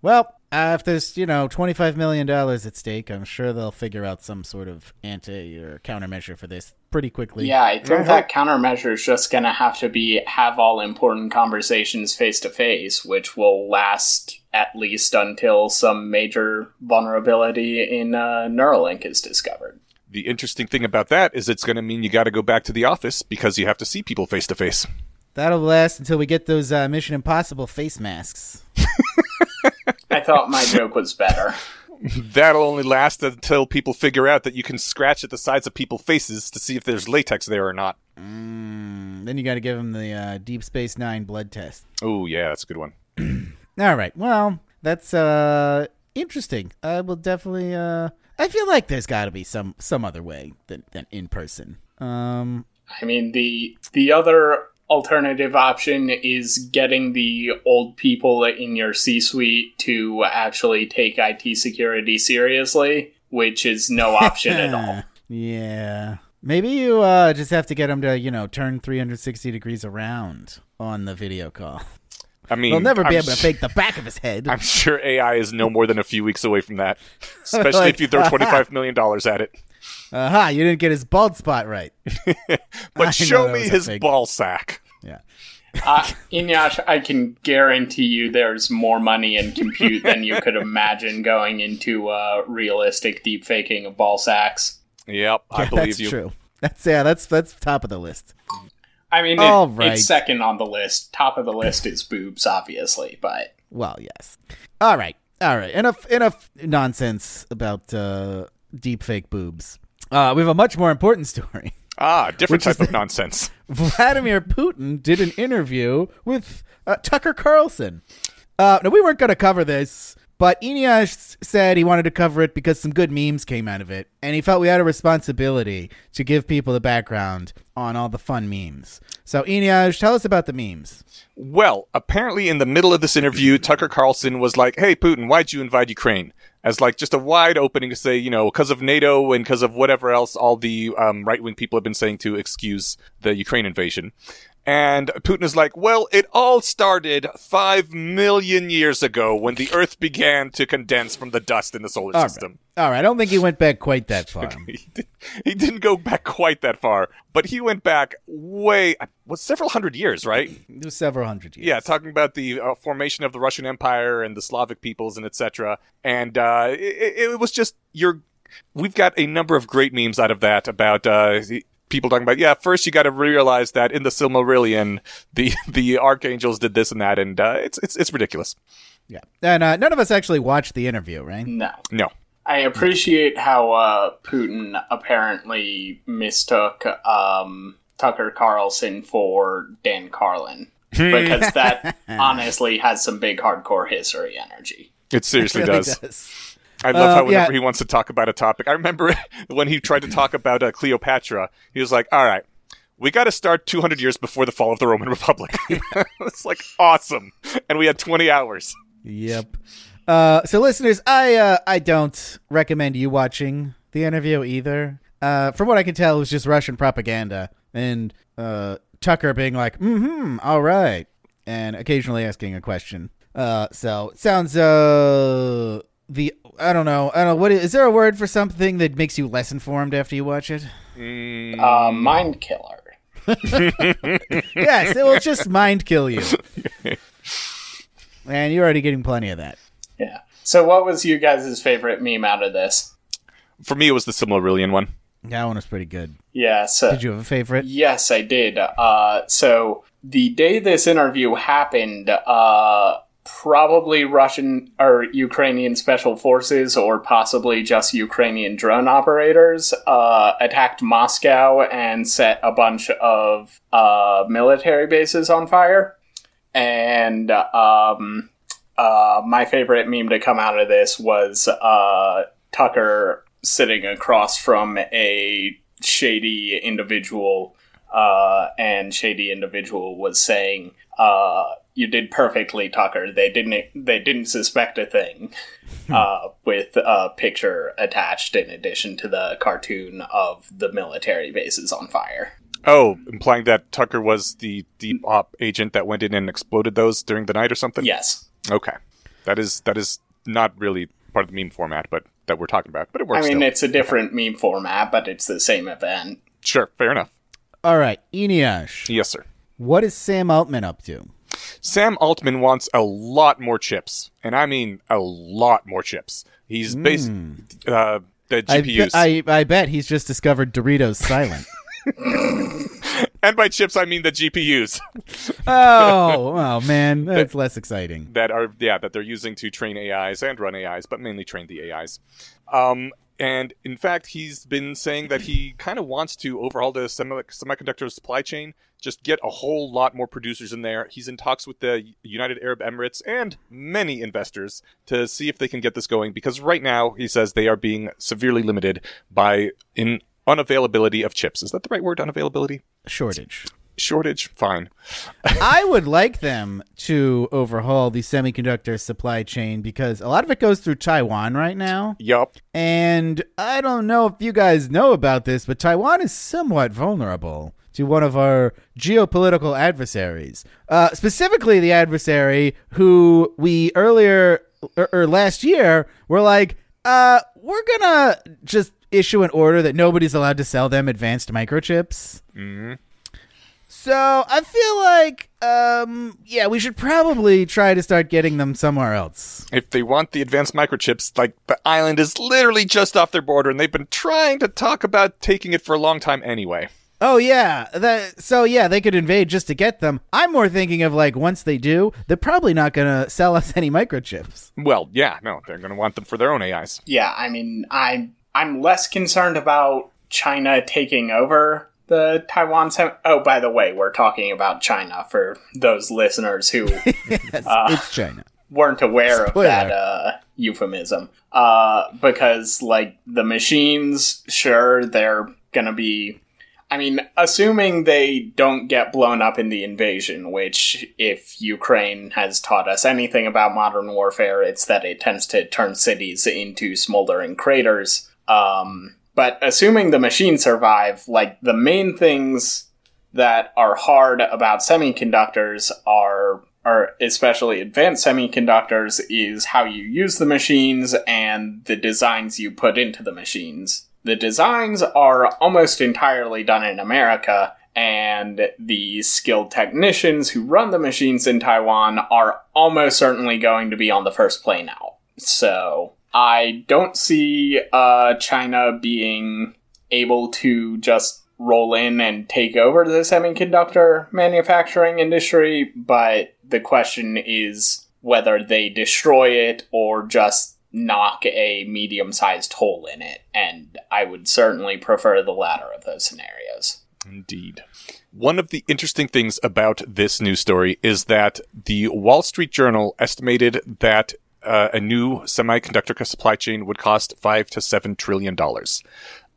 Well, uh, if there's you know twenty five million dollars at stake, I'm sure they'll figure out some sort of anti or countermeasure for this pretty quickly. Yeah, I think that countermeasure is just going to have to be have all important conversations face to face, which will last at least until some major vulnerability in uh, Neuralink is discovered. The interesting thing about that is it's going to mean you got to go back to the office because you have to see people face to face. That'll last until we get those uh, Mission Impossible face masks. I thought my joke was better. That'll only last until people figure out that you can scratch at the sides of people's faces to see if there's latex there or not. Mm, then you got to give them the uh, Deep Space Nine blood test. Oh, yeah, that's a good one. All right. Well, that's uh interesting. I will definitely. uh I feel like there's got to be some some other way than than in person. Um. I mean, the the other alternative option is getting the old people in your C-suite to actually take IT security seriously, which is no option at all. Yeah. Maybe you uh, just have to get them to, you know, turn 360 degrees around on the video call. I mean, They'll never be I'm able to fake the back of his head. I'm sure AI is no more than a few weeks away from that, especially Like, if you throw $25 million at it. Aha, you didn't get his bald spot right. I But show me his fake. ball sack. Yeah. Uh, Eneasz, I can guarantee you there's more money in compute than you could imagine going into uh, realistic deep faking of ball sacks. Yep, I Yeah, believe that's you. true. That's yeah, that's that's top of the list. I mean, it, All right. it's second on the list. Top of the list is boobs, obviously, but Well, yes. All right. All right. Enough enough nonsense about uh deep fake boobs. Uh we have a much more important story. Ah, different type of nonsense. Vladimir Putin did an interview with uh, Tucker Carlson. Uh, now, we weren't going to cover this, but Eneasz said he wanted to cover it because some good memes came out of it, and he felt we had a responsibility to give people the background on all the fun memes. So, Eneasz, tell us about the memes. Well, apparently in the middle of this interview, Tucker Carlson was like, "Hey Putin, why'd you invade Ukraine?" As like just a wide opening to say, you know, because of NATO and because of whatever else all the um, right wing people have been saying to excuse the Ukraine invasion. And Putin is like, well, it all started five million years ago when the Earth began to condense from the dust in the solar All right. system. All right, I don't think he went back quite that far. He, did, he didn't go back quite that far, but he went back way, was several hundred years, right? It was several hundred years. Yeah, talking about the uh, formation of the Russian Empire and the Slavic peoples and etc. And uh, it, it was just your. We've got a number of great memes out of that about uh, people talking about. Yeah, first you got to realize that in the Silmarillion, the the archangels did this and that, and uh, it's it's it's ridiculous. yeah. And uh, none of us actually watched the interview, right? No. No, I appreciate how uh, Putin apparently mistook um, Tucker Carlson for Dan Carlin. because that honestly has some big hardcore history energy. it seriously It really does. I love Uh, how whenever yeah. he wants to talk about a topic. I remember when he tried to talk about uh, Cleopatra, he was like, "All right, we got to start 200 years before the fall of the Roman Republic." it's like awesome, and we had 20 hours. Yep. Uh, so, listeners, I uh, I don't recommend you watching the interview either. Uh, from what I can tell, it was just Russian propaganda and uh, Tucker being like, "Hmm, all right," and occasionally asking a question. Uh, so sounds uh the I don't know I don't know what is, is there a word for something that makes you less informed after you watch it? Uh, mind killer. yes, it will just mind kill you. And you're already getting plenty of that. Yeah. So, what was you guys' favorite meme out of this? For me, it was the Silmarillion one. That one was pretty good. Yeah. So, Did you have a favorite? Yes, I did. Uh, so the day this interview happened, uh, probably Russian or Ukrainian special forces, or possibly just Ukrainian drone operators, uh, attacked Moscow and set a bunch of uh, military bases on fire. And um, uh, my favorite meme to come out of this was uh, Tucker sitting across from a shady individual, uh, and shady individual was saying, uh, "You did perfectly, Tucker. They didn't. They didn't suspect a thing." Uh, with a picture attached in addition to the cartoon of the military bases on fire. Oh, implying that Tucker was the deep op agent that went in and exploded those during the night or something. Yes. Okay, that is that is not really part of the meme format, but that we're talking about. But it works. I mean, still. it's a different meme format, but it's the same event. sure, fair enough. All right, Eneasz. Yes, sir. What is Sam Altman up to? Sam Altman wants a lot more chips, and I mean a lot more chips. He's based uh, the I, GPUs, I, I bet he's just discovered Doritos Silent. and by chips I mean the GPUs oh, oh man, that's less exciting. that are yeah that they're using to train AIs and run AIs, but mainly train the AIs. Um, and in fact, he's been saying that he kind of wants to overhaul the semi- semiconductor supply chain, just get a whole lot more producers in there. He's in talks with the United Arab Emirates and many investors to see if they can get this going because right now he says they are being severely limited by in unavailability of chips. Is that the right word? Unavailability? Shortage. Shortage? Fine. I would like them to overhaul the semiconductor supply chain because a lot of it goes through Taiwan right now. Yup. And I don't know if you guys know about this, but Taiwan is somewhat vulnerable to one of our geopolitical adversaries. Uh, specifically, the adversary who we earlier or, or last year were like, uh, we're gonna just issue an order that nobody's allowed to sell them advanced microchips. So I feel like, um, yeah, we should probably try to start getting them somewhere else. if they want the advanced microchips, like the island is literally just off their border, and they've been trying to talk about taking it for a long time anyway. Oh yeah, that so yeah, they could invade just to get them. I'm more thinking of like once they do, they're probably not gonna sell us any microchips. Well, yeah, no, they're going to want them for their own AIs. Yeah, I mean, I'm I'm less concerned about China taking over the Taiwan. Sem- oh, by the way, we're talking about China for those listeners who Yes, it's China. weren't aware Spoiler. of that uh, euphemism. Uh, because like the machines, sure, they're gonna be. I mean, assuming they don't get blown up in the invasion, which, if Ukraine has taught us anything about modern warfare, it's that it tends to turn cities into smoldering craters. Um, but assuming the machines survive, like the main things that are hard about semiconductors are or especially advanced semiconductors is how you use the machines and the designs you put into the machines. The designs are almost entirely done in America, and the skilled technicians who run the machines in Taiwan are almost certainly going to be on the first plane out. So I don't see uh, China being able to just roll in and take over the semiconductor manufacturing industry, but the question is whether they destroy it or just knock a medium sized hole in it. And I would certainly prefer the latter of those scenarios. Indeed. One of the interesting things about this news story is that the Wall Street Journal estimated that uh, a new semiconductor supply chain would cost five to seven trillion dollars,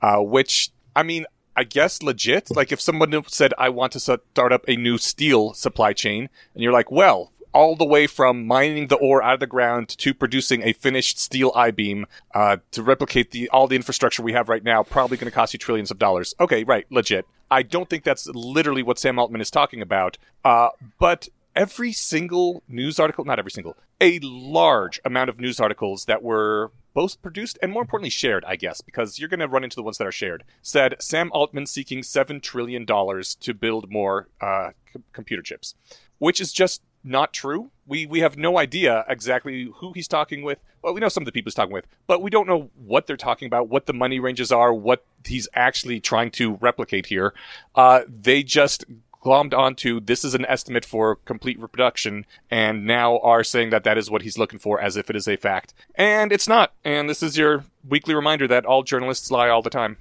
uh, which I mean, I guess legit. Like if someone said, "I want to start up a new steel supply chain," and you're like, "Well." All the way from mining the ore out of the ground to producing a finished steel I-beam uh, to replicate the all the infrastructure we have right now, probably going to cost you trillions of dollars. Okay, right, legit. I don't think that's literally what Sam Altman is talking about. Uh, but every single news article, not every single, a large amount of news articles that were both produced and more importantly shared, I guess, because you're going to run into the ones that are shared, said Sam Altman seeking $7 trillion to build more uh, c- computer chips, which is just not true. We, we have no idea exactly who he's talking with. Well, we know some of the people he's talking with, but we don't know what they're talking about, what the money ranges are, what he's actually trying to replicate here. Uh, they just glommed onto this is an estimate for complete reproduction and now are saying that that is what he's looking for as if it is a fact. And it's not. And this is your weekly reminder that all journalists lie all the time.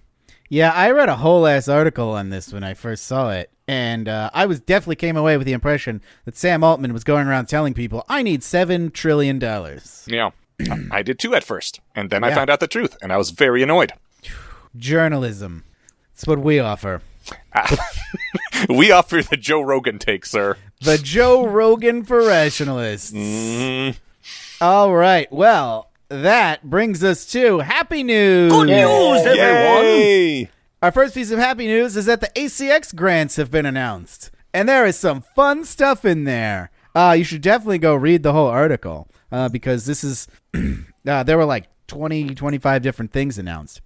Yeah, I read a whole ass article on this when I first saw it, and uh, I was definitely came away with the impression that Sam Altman was going around telling people, "I need seven trillion dollars." Yeah, I did too at first, and then I found out the truth, and I was very annoyed. Journalism. That's what we offer. we offer the Joe Rogan take, sir. The Joe Rogan for rationalists. Mm, All right. Well, that brings us to happy news. Good news, everyone! Yay! Our first piece of happy news is that the ACX grants have been announced. And there is some fun stuff in there. Uh, you should definitely go read the whole article uh, because this is, uh, there were like 20, 25 different things announced.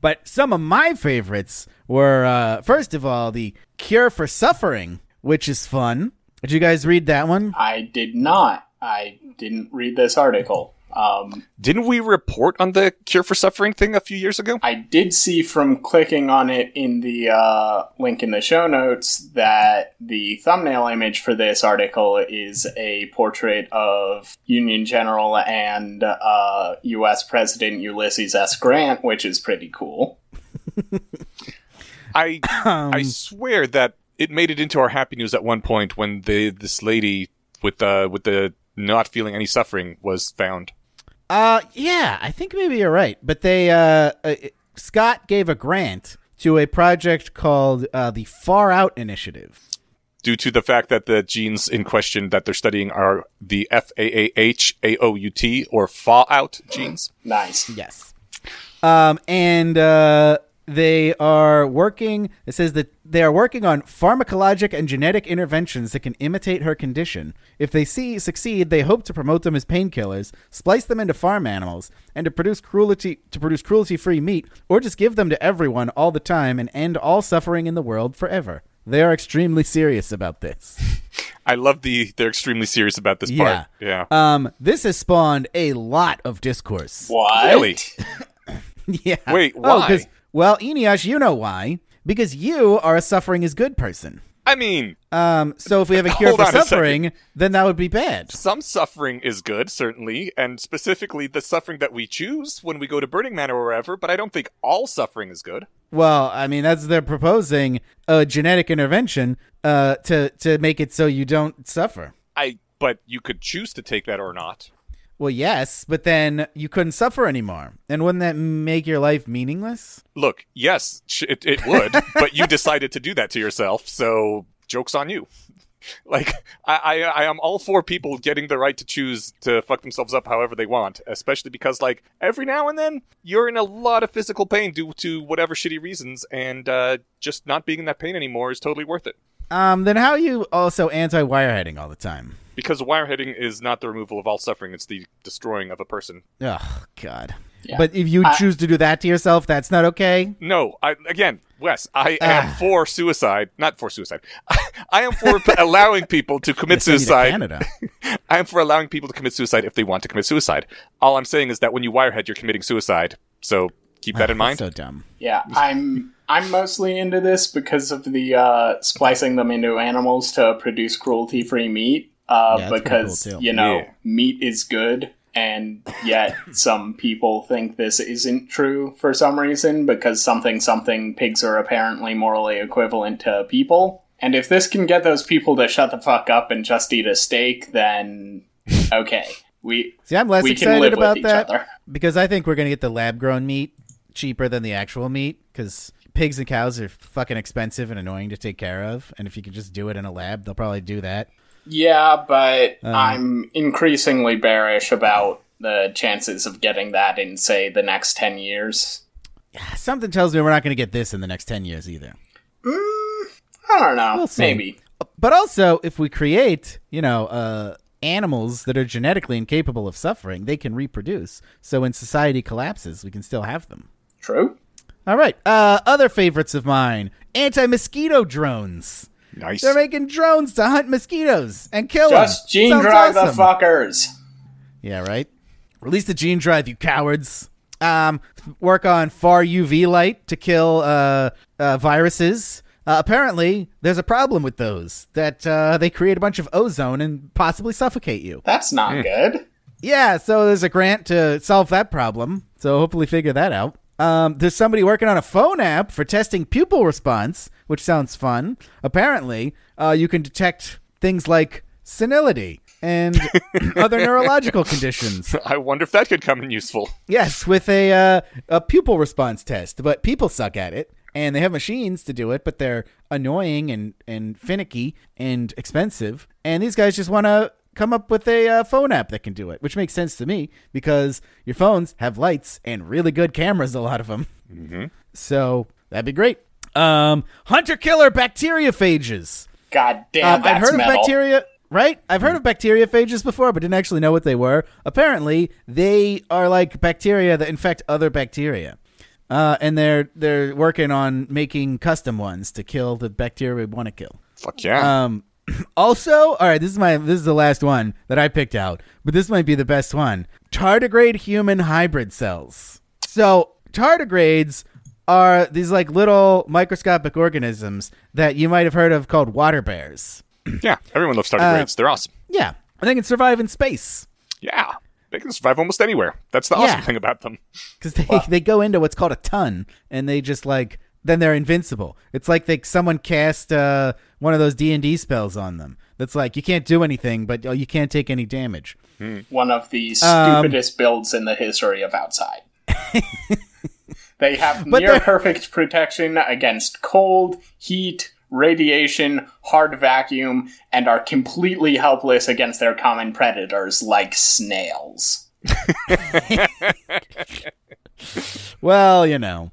But some of my favorites were, uh, first of all, the Cure for Suffering, which is fun. Did you guys read that one? I did not. I didn't read this article. Um, Didn't we report on the cure for suffering thing a few years ago? I did see from clicking on it in the uh, link in the show notes that the thumbnail image for this article is a portrait of Union General and uh, U.S. President Ulysses S. Grant, which is pretty cool. I Um, I swear that it made it into our happy news at one point when the this lady with the with the not feeling any suffering was found. Uh, yeah, I think maybe you're right. But they, uh, uh, Scott gave a grant to a project called uh, the Far Out Initiative. due to the fact that the genes in question that they're studying are the FAAH, AOUT, or fallout genes. Nice. Yes. Um, and uh, they are working. It says that they are working on pharmacologic and genetic interventions that can imitate her condition. If they see succeed, they hope to promote them as painkillers, splice them into farm animals, and to produce cruelty to produce cruelty-free meat, or just give them to everyone all the time and end all suffering in the world forever. They are extremely serious about this. I love the they're extremely serious about this Yeah. part. Yeah. Um, this has spawned a lot of discourse. What? Really? Yeah. Wait, Oh, why? 'cause- well, Eneasz, you know why? Because you are a suffering is good person. I mean, Um, so if we have a cure for suffering, then that would be bad. some suffering is good, certainly, and specifically the suffering that we choose when we go to Burning Man or wherever, but I don't think all suffering is good. Well, I mean, that's they're proposing a genetic intervention uh, to to make it so you don't suffer. I but you could choose to take that or not. Well, yes, but then you couldn't suffer anymore, and wouldn't that make your life meaningless? Look, yes, it, it would, but you decided to do that to yourself, so joke's on you. Like, I, I, I am all for people getting the right to choose to fuck themselves up however they want, especially because, like, every now and then you're in a lot of physical pain due to whatever shitty reasons, and uh, just not being in that pain anymore is totally worth it. Um, then how are you also anti-wireheading all the time? Because wireheading is not the removal of all suffering; it's the destroying of a person. Oh God. Yeah. But if you I- choose to do that to yourself, that's not okay. No, I again, Wes, I am for suicide, not for suicide. I am for allowing people to commit Send to suicide. Canada. I am for allowing people to commit suicide if they want to commit suicide. All I'm saying is that when you wirehead, you're committing suicide. So keep that in mind. So dumb. Yeah, I'm I'm mostly into this because of the uh, splicing them into animals to produce cruelty-free meat. Uh, Yeah, because cool, you know Yeah. meat is good, and yet some people think this isn't true for some reason because something something pigs are apparently morally equivalent to people. And if this can get those people to shut the fuck up and just eat a steak, then okay, we See, I'm less we can excited live about that other. because I think we're gonna get the lab-grown meat cheaper than the actual meat because pigs and cows are fucking expensive and annoying to take care of. And if you could just do it in a lab, they'll probably do that. Yeah, but Um, I'm increasingly bearish about the chances of getting that in, say, the next 10 years. Something tells me we're not gonna get this in the next ten years either. I don't know. We'll. Maybe. But also, if we create, you know, uh, animals that are genetically incapable of suffering, they can reproduce. So when society collapses, we can still have them. True. All right. Uh, other favorites of mine: anti-mosquito drones. Nice. They're making drones to hunt mosquitoes and kill them. Just gene Sounds drive awesome. the fuckers. Yeah, right. Release the gene drive, you cowards. Um, work on far UV light to kill uh, uh, viruses. Uh, apparently, there's a problem with those that uh, they create a bunch of ozone and possibly suffocate you. That's not Hmm. good. Yeah, so there's a grant to solve that problem. So hopefully figure that out. Um, there's somebody working on a phone app for testing pupil response, which sounds fun. Apparently, uh, you can detect things like senility and other neurological conditions. I wonder if that could come in useful. Yes, with a uh, a pupil response test, but people suck at it, and they have machines to do it, but they're annoying and and finicky and expensive. And these guys just want to come up with a uh, phone app that can do it, which makes sense to me because your phones have lights and really good cameras, a lot of them. So that'd be great. Um, hunter killer bacteriophages. God damn, Um, I've heard metal. of bacteria, right? I've heard of bacteriophages before, but didn't actually know what they were. Apparently, they are like bacteria that infect other bacteria, uh, and they're they're working on making custom ones to kill the bacteria we want to kill. Fuck yeah. Um, also, all right, this is my this is the last one that I picked out, but this might be the best one. Tardigrade human hybrid cells. So tardigrades are these like little microscopic organisms that you might have heard of called water bears. yeah, everyone loves uh, tardigrades. They're awesome. Yeah, and they can survive in space Yeah, they can survive almost anywhere. That's the awesome Yeah. thing about them. because they they go into what's called a tun, and they just like then they're invincible. It's like they someone cast uh, one of those D and D spells on them. That's like you can't do anything, but uh, you can't take any damage. One of the Um, stupidest builds in the history of outside. they have But near perfect protection against cold, heat, radiation, hard vacuum, and are completely helpless against their common predators like snails. Well, you know,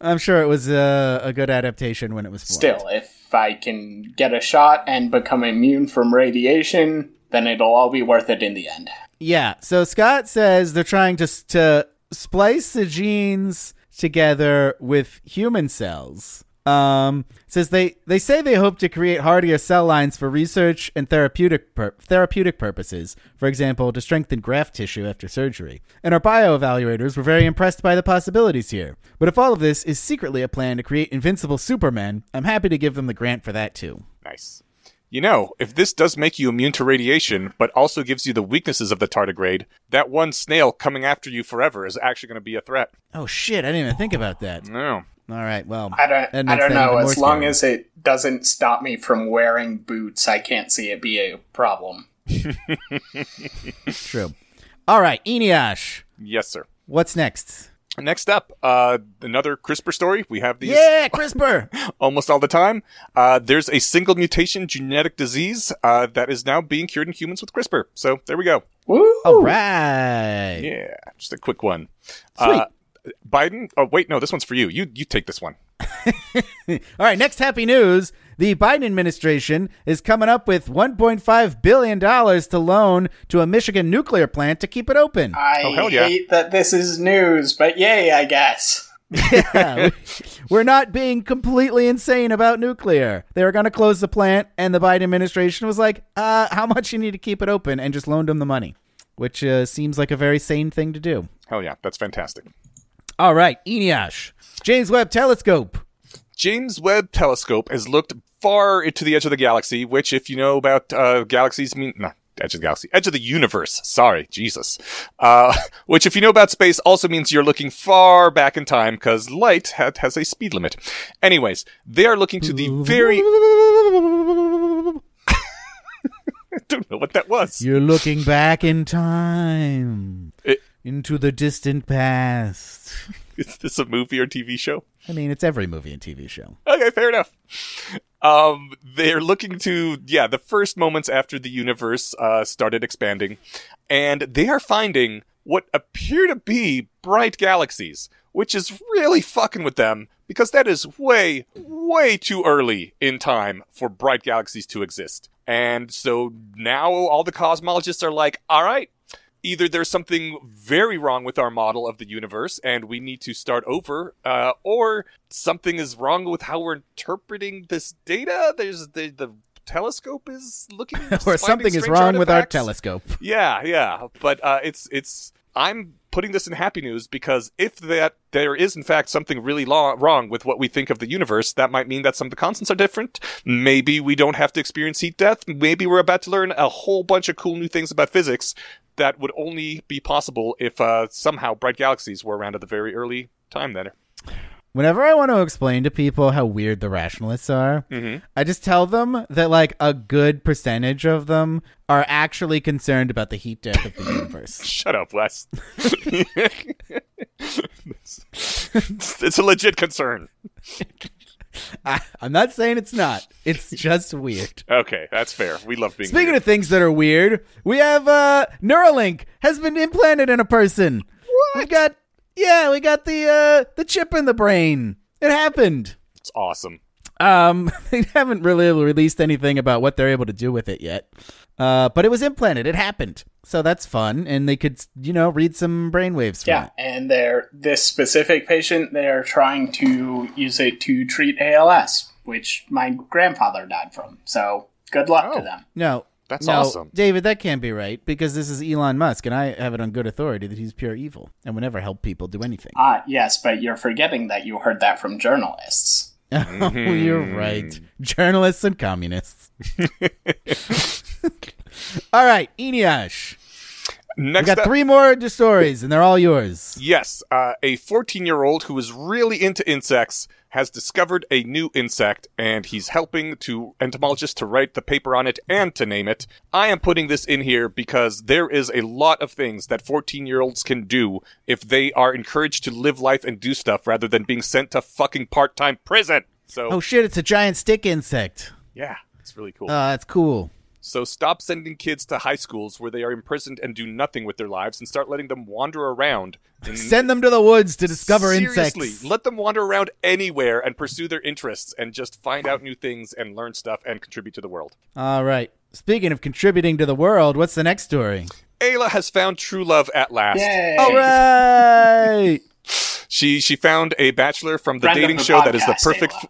I'm sure it was a, a good adaptation when it was formed. Still, if I can get a shot and become immune from radiation, then it'll all be worth it in the end. Yeah. So Scott says they're trying to to splice the genes together with human cells. Um, says they they say they hope to create hardier cell lines for research and therapeutic pur- therapeutic purposes. For example, to strengthen graft tissue after surgery. And our bio evaluators were very impressed by the possibilities here. But if all of this is secretly a plan to create invincible supermen, I'm happy to give them the grant for that too. Nice. You know, if this does make you immune to radiation, but also gives you the weaknesses of the tardigrade, that one snail coming after you forever is actually going to be a threat. Oh shit! I didn't even think about that. No. All right. Well, I don't, I don't know. even more As long scary. as it doesn't stop me from wearing boots, I can't see it be a problem. True. All right, Eneasz. Yes, sir. What's next? Next up, uh, another CRISPR story. We have these Yeah, CRISPR. almost all the time. Uh, there's a single mutation genetic disease uh, that is now being cured in humans with CRISPR. So there we go. Woo! All right. Yeah, just a quick one. Sweet. Uh, Biden. Oh wait, no, this one's for you. You you take this one. All right, next happy news. The Biden administration is coming up with 1.5 billion dollars to loan to a Michigan nuclear plant to keep it open. I Oh, hell yeah. hate that this is news, but yay, I guess. Yeah, we- we're not being completely insane about nuclear. They were going to close the plant, and the Biden administration was like, uh, "How much you need to keep it open?" and just loaned them the money, which uh, seems like a very sane thing to do. Hell yeah, that's fantastic. All right, Eneasz, James Webb Telescope. James Webb Telescope has looked far into the edge of the galaxy, which, if you know about uh, galaxies, mean no, edge of the galaxy, edge of the universe. Sorry, Jesus. Uh, which, if you know about space, also means you're looking far back in time because light ha- has a speed limit. Anyways, they are looking to the very. I don't know what that was. You're looking back in time It- into the distant past. Is this a movie or TV show? I mean, it's every movie and TV show. Okay, fair enough. Um, they're looking to, yeah, the first moments after the universe uh, started expanding, and they are finding what appear to be bright galaxies, which is really fucking with them because that is way, way too early in time for bright galaxies to exist. And so now all the cosmologists are like, all right, either there's something very wrong with our model of the universe and we need to start over, uh, or something is wrong with how we're interpreting this data. There's the the telescope is looking or something is wrong with our telescope. Yeah, yeah, but uh, it's it's. I'm putting this in happy news because if that there is in fact something really lo- wrong with what we think of the universe, that might mean that some of the constants are different. Maybe we don't have to experience heat death. Maybe we're about to learn a whole bunch of cool new things about physics that would only be possible if uh, somehow bright galaxies were around at the very early time then. Whenever I want to explain to people how weird the rationalists are, I just tell them that like a good percentage of them are actually concerned about the heat death of the universe. Shut up, Wes. it's, it's a legit concern. I, I'm not saying it's not. It's just weird. Okay, that's fair. We love being Speaking weird. of things that are weird, we have uh Neuralink has been implanted in a person. What? We got yeah, we got the uh the chip in the brain. It happened. It's awesome. Um, they haven't really released anything about what they're able to do with it yet. Uh, but it was implanted. It happened, so that's fun, and they could, you know, read some brainwaves Yeah, it. and they're this specific patient. They are trying to use it to treat ALS, which my grandfather died from. So good luck to Oh. them. No, That's no, awesome. David. That can't be right because this is Elon Musk, and I have it on good authority that he's pure evil and would never help people do anything. Ah, yes, but you're forgetting that you heard that from journalists. Oh, you're right. Journalists and communists. all right, Eneasz. We Next got up, three more stories, and they're all yours. yes, uh, a 14 year old who is really into insects has discovered a new insect, and he's helping to entomologists to write the paper on it and to name it. I am putting this in here because there is a lot of things that 14 year olds can do if they are encouraged to live life and do stuff rather than being sent to fucking part time prison. So, Oh shit! It's a giant stick insect. yeah, it's really cool. Uh, that's cool. So stop sending kids to high schools where they are imprisoned and do nothing with their lives and start letting them wander around. in- Send them to the woods to discover Seriously, insects. let them wander around anywhere and pursue their interests and just find out new things and learn stuff and contribute to the world. All right. Speaking of contributing to the world, what's the next story? Ayla has found true love at last. Yay! All right. She she found a bachelor from the Friend dating the show that is the perfect. Ayla.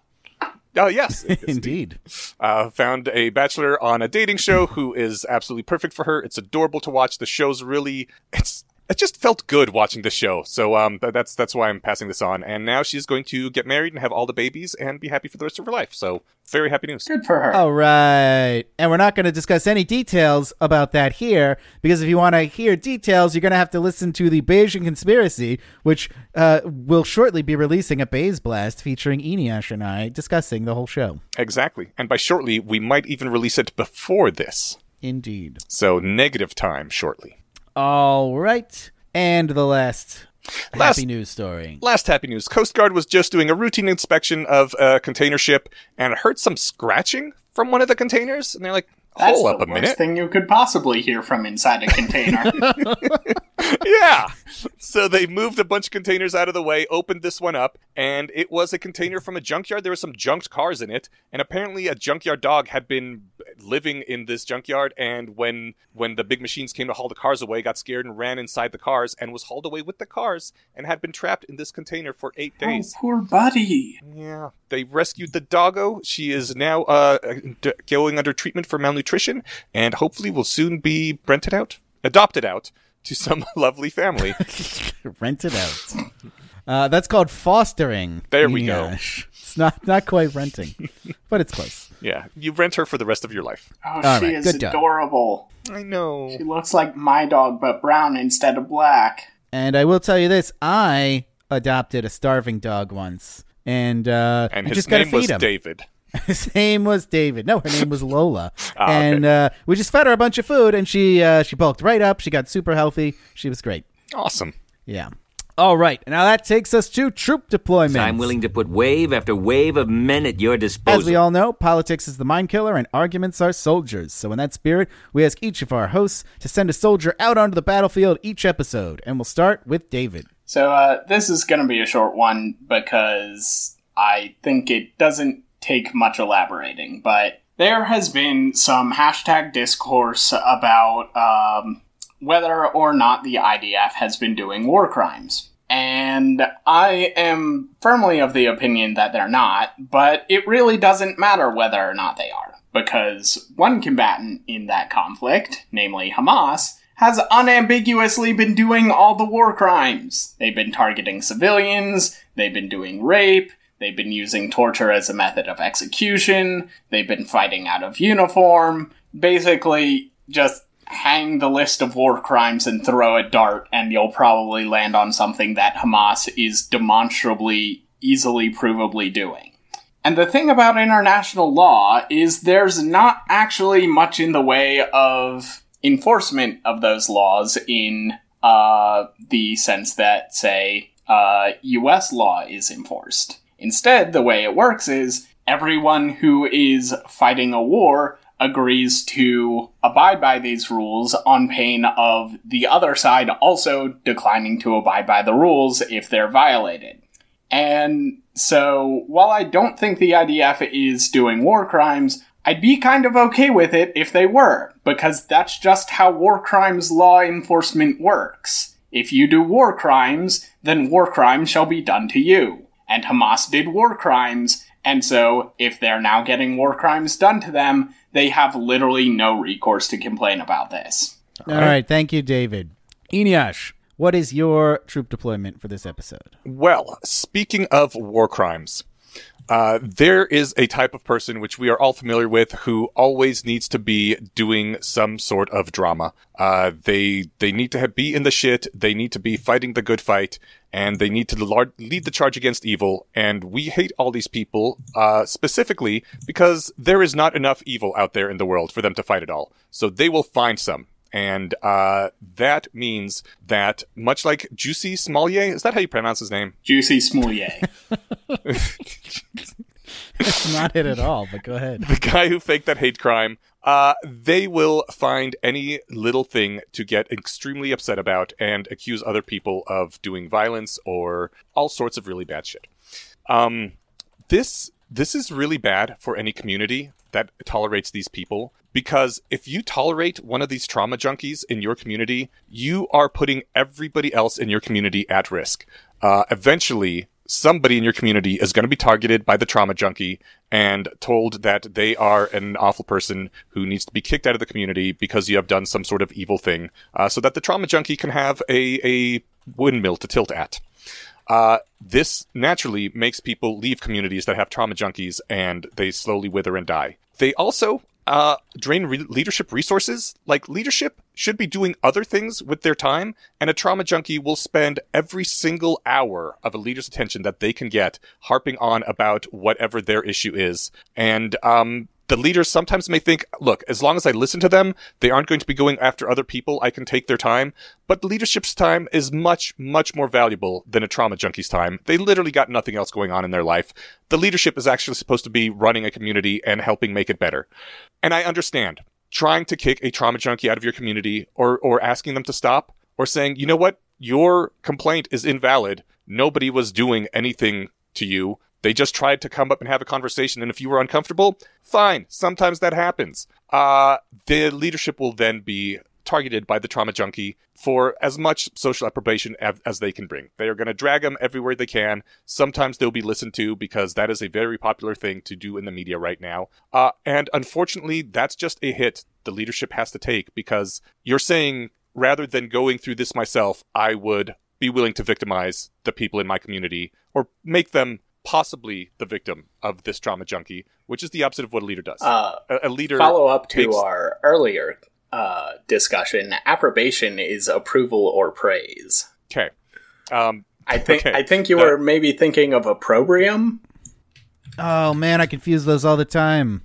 Oh yes, Indeed. uh, found a bachelor on a dating show who is absolutely perfect for her. It's adorable to watch. The show's really it's it just felt good watching the show. So um th- that's that's why I'm passing this on. And now she's going to get married and have all the babies and be happy for the rest of her life. So very happy news. Good for her. All right. And we're not going to discuss any details about that here because if you want to hear details, you're going to have to listen to the Bayesian Conspiracy, which uh, will shortly be releasing a Bayes Blast featuring Eneasz and I discussing the whole show. Exactly. And by shortly, we might even release it before this. Indeed. So negative time shortly. All right. And the last, Last- happy news story. Last happy news. Coast Guard was just doing a routine inspection of a container ship and heard some scratching from one of the containers. And they're like, That's Hold the up a worst minute. thing you could possibly hear from inside a container. yeah. So they moved a bunch of containers out of the way, opened this one up, and it was a container from a junkyard. There were some junked cars in it, and apparently a junkyard dog had been living in this junkyard. And when when the big machines came to haul the cars away, got scared and ran inside the cars, and was hauled away with the cars, and had been trapped in this container for eight days. poor buddy. Yeah, they rescued the doggo. She is now uh, d- going under treatment for malnutrition, and hopefully will soon be rented out, adopted out to some lovely family. rented out. Uh, that's called fostering. There we go. It's not not quite renting, but it's close. yeah, you rent her for the rest of your life. Oh, All she right, is good job. adorable. I know. She looks like my dog, but brown instead of black. And I will tell you this: I adopted a starving dog once, and uh, And I his just name feed was him. David. His name was David. No, her name was Lola. Okay. and uh, we just fed her a bunch of food, and she uh, she bulked right up. She got super healthy. She was great. Awesome. Yeah. All right. Now that takes us to troop deployment. I'm willing to put wave after wave of men at your disposal. As we all know, politics is the mind killer and arguments are soldiers. So, in that spirit, we ask each of our hosts to send a soldier out onto the battlefield each episode. And we'll start with David. So uh, this is going to be a short one because I think it doesn't take much elaborating. But there has been some hashtag discourse about um, whether or not the IDF has been doing war crimes. And I am firmly of the opinion that they're not, but it really doesn't matter whether or not they are, because one combatant in that conflict, namely Hamas, has unambiguously been doing all the war crimes. They've been targeting civilians, they've been doing rape, they've been using torture as a method of execution, they've been fighting out of uniform. Basically, just hang the list of war crimes and throw a dart, and you'll probably land on something that Hamas is demonstrably, easily provably doing. And the thing about international law is there's not actually much in the way of enforcement of those laws in uh, the sense that, say, uh, US law is enforced. Instead, the way it works is everyone who is fighting a war agrees to abide by these rules on pain of the other side also declining to abide by the rules if they're violated. And so, while I don't think the IDF is doing war crimes, I'd be kind of okay with it if they were, because that's just how war crimes law enforcement works. If you do war crimes, then war crimes shall be done to you. And Hamas did war crimes, and so if they're now getting war crimes done to them, they have literally no recourse to complain about this. All right. Thank you, David. Eneasz, what is your troop deployment for this episode? Well, speaking of war crimes, uh, there is a type of person which we are all familiar with who always needs to be doing some sort of drama. Uh, they they need to have, be in the shit. They need to be fighting the good fight, and they need to lar- lead the charge against evil. And we hate all these people uh, specifically because there is not enough evil out there in the world for them to fight it all. So they will find some. And uh, that means that, much like Juicy Smollier, is that how you pronounce his name? Juicy Smoulier. It's not it at all, but go ahead. the guy who faked that hate crime, uh, they will find any little thing to get extremely upset about and accuse other people of doing violence or all sorts of really bad shit. Um, this this is really bad for any community that tolerates these people because if you tolerate one of these trauma junkies in your community, you are putting everybody else in your community at risk. Uh, eventually, somebody in your community is going to be targeted by the trauma junkie and told that they are an awful person who needs to be kicked out of the community because you have done some sort of evil thing, uh, so that the trauma junkie can have a, a windmill to tilt at. Uh, this naturally makes people leave communities that have trauma junkies and they slowly wither and die. They also uh, drain re- leadership resources. Like, leadership should be doing other things with their time, and a trauma junkie will spend every single hour of a leader's attention that they can get harping on about whatever their issue is. And, um, the leaders sometimes may think, look, as long as I listen to them, they aren't going to be going after other people. I can take their time. But leadership's time is much, much more valuable than a trauma junkie's time. They literally got nothing else going on in their life. The leadership is actually supposed to be running a community and helping make it better. And I understand. trying to kick a trauma junkie out of your community or, or asking them to stop or saying, you know what, your complaint is invalid. Nobody was doing anything to you. They just tried to come up and have a conversation. And if you were uncomfortable, fine. Sometimes that happens. Uh, the leadership will then be targeted by the trauma junkie for as much social approbation as, as they can bring. They are going to drag them everywhere they can. Sometimes they'll be listened to because that is a very popular thing to do in the media right now. Uh, and unfortunately, that's just a hit the leadership has to take because you're saying rather than going through this myself, I would be willing to victimize the people in my community or make them possibly the victim of this trauma junkie, which is the opposite of what a leader does. Uh, a, a leader Follow up to takes- our earlier uh, discussion. Approbation is approval or praise. Okay. Um, I think Okay. I think you Uh, were maybe thinking of opprobrium. Oh man, I confuse those all the time.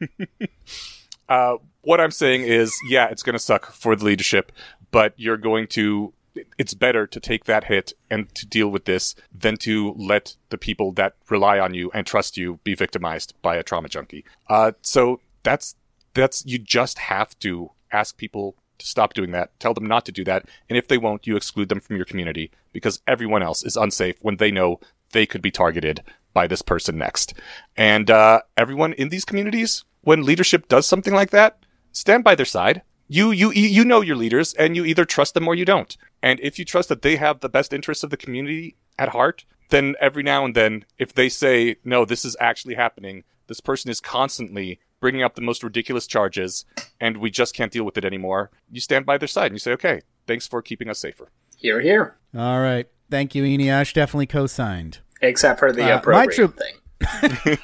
uh, what I'm saying is, yeah, it's going to suck for the leadership, but you're going to. It's better to take that hit and to deal with this than to let the people that rely on you and trust you be victimized by a trauma junkie. Uh, so that's that's you just have to ask people to stop doing that. Tell them not to do that, and if they won't, you exclude them from your community because everyone else is unsafe when they know they could be targeted by this person next. And uh, everyone in these communities, when leadership does something like that, stand by their side. You you you know your leaders, and you either trust them or you don't. And if you trust that they have the best interests of the community at heart, then every now and then, if they say no, this is actually happening, this person is constantly bringing up the most ridiculous charges, and we just can't deal with it anymore. You stand by their side and you say, okay, thanks for keeping us safer. Hear, hear. All right, thank you, Eneasz. Definitely co-signed. Except for the Uh, my troop- thing.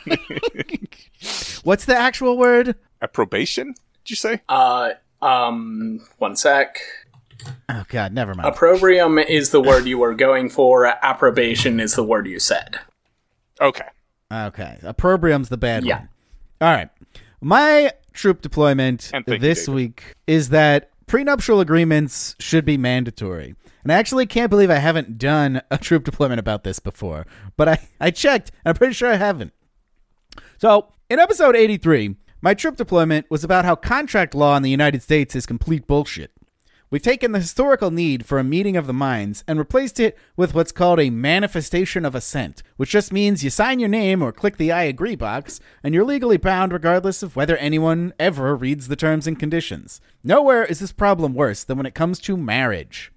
What's the actual word? Approbation? Did you say? Uh, um, one sec. Oh God, never mind. Opprobrium is the word you were going for. Approbation is the word you said. Okay. Okay, opprobrium's the bad Yeah. one. All right, my troop deployment And thank you, this week is that prenuptial agreements should be mandatory. And I actually can't believe I haven't done a troop deployment about this before, but I, I checked, and I'm pretty sure I haven't. So, in episode 83, my trip deployment was about how contract law in the United States is complete bullshit. We've taken the historical need for a meeting of the minds and replaced it with what's called a manifestation of assent, which just means you sign your name or click the I agree box, and you're legally bound regardless of whether anyone ever reads the terms and conditions. Nowhere is this problem worse than when it comes to marriage.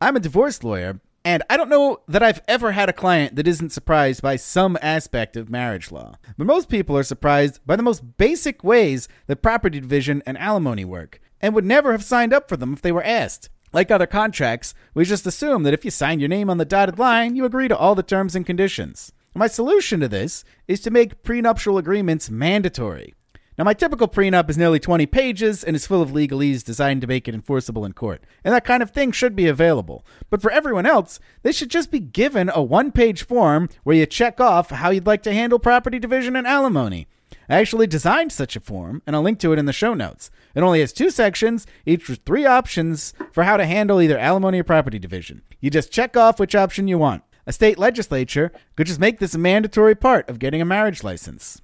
I'm a divorce lawyer, and I don't know that I've ever had a client that isn't surprised by some aspect of marriage law. But most people are surprised by the most basic ways that property division and alimony work, and would never have signed up for them if they were asked. Like other contracts, we just assume that if you sign your name on the dotted line, you agree to all the terms and conditions. My solution to this is to make prenuptial agreements mandatory. Now, my typical prenup is nearly 20 pages and is full of legalese designed to make it enforceable in court. And that kind of thing should be available. But for everyone else, they should just be given a one page form where you check off how you'd like to handle property division and alimony. I actually designed such a form, and I'll link to it in the show notes. It only has two sections, each with three options for how to handle either alimony or property division. You just check off which option you want. A state legislature could just make this a mandatory part of getting a marriage license.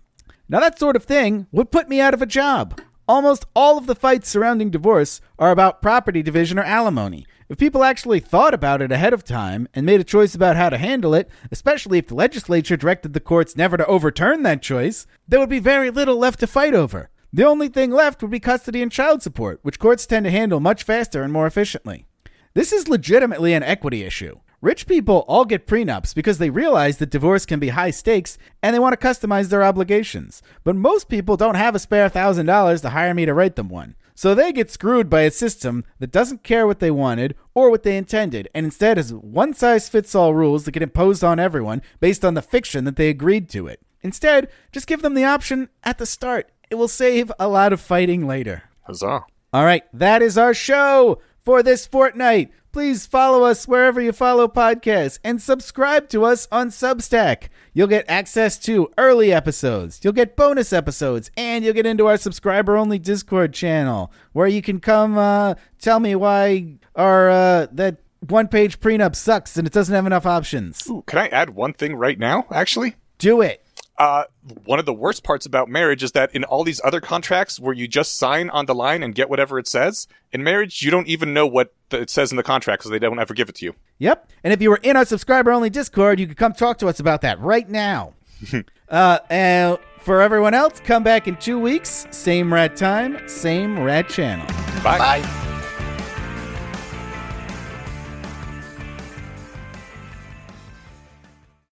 Now, that sort of thing would put me out of a job. Almost all of the fights surrounding divorce are about property division or alimony. If people actually thought about it ahead of time and made a choice about how to handle it, especially if the legislature directed the courts never to overturn that choice, there would be very little left to fight over. The only thing left would be custody and child support, which courts tend to handle much faster and more efficiently. This is legitimately an equity issue. Rich people all get prenups because they realize that divorce can be high stakes and they want to customize their obligations. But most people don't have a spare thousand dollars to hire me to write them one. So they get screwed by a system that doesn't care what they wanted or what they intended, and instead has one size fits all rules that get imposed on everyone based on the fiction that they agreed to it. Instead, just give them the option at the start. It will save a lot of fighting later. Huzzah. All right, that is our show for this fortnight. Please follow us wherever you follow podcasts and subscribe to us on Substack. You'll get access to early episodes, you'll get bonus episodes, and you'll get into our subscriber only Discord channel where you can come uh, tell me why our uh, that one page prenup sucks and it doesn't have enough options. Ooh, can I add one thing right now, actually? Do it. Uh, one of the worst parts about marriage is that in all these other contracts where you just sign on the line and get whatever it says, in marriage, you don't even know what the, it says in the contract because they don't ever give it to you. Yep. And if you were in our subscriber only Discord, you could come talk to us about that right now. uh, and for everyone else, come back in two weeks. Same rat time, same rat channel. Bye. Bye.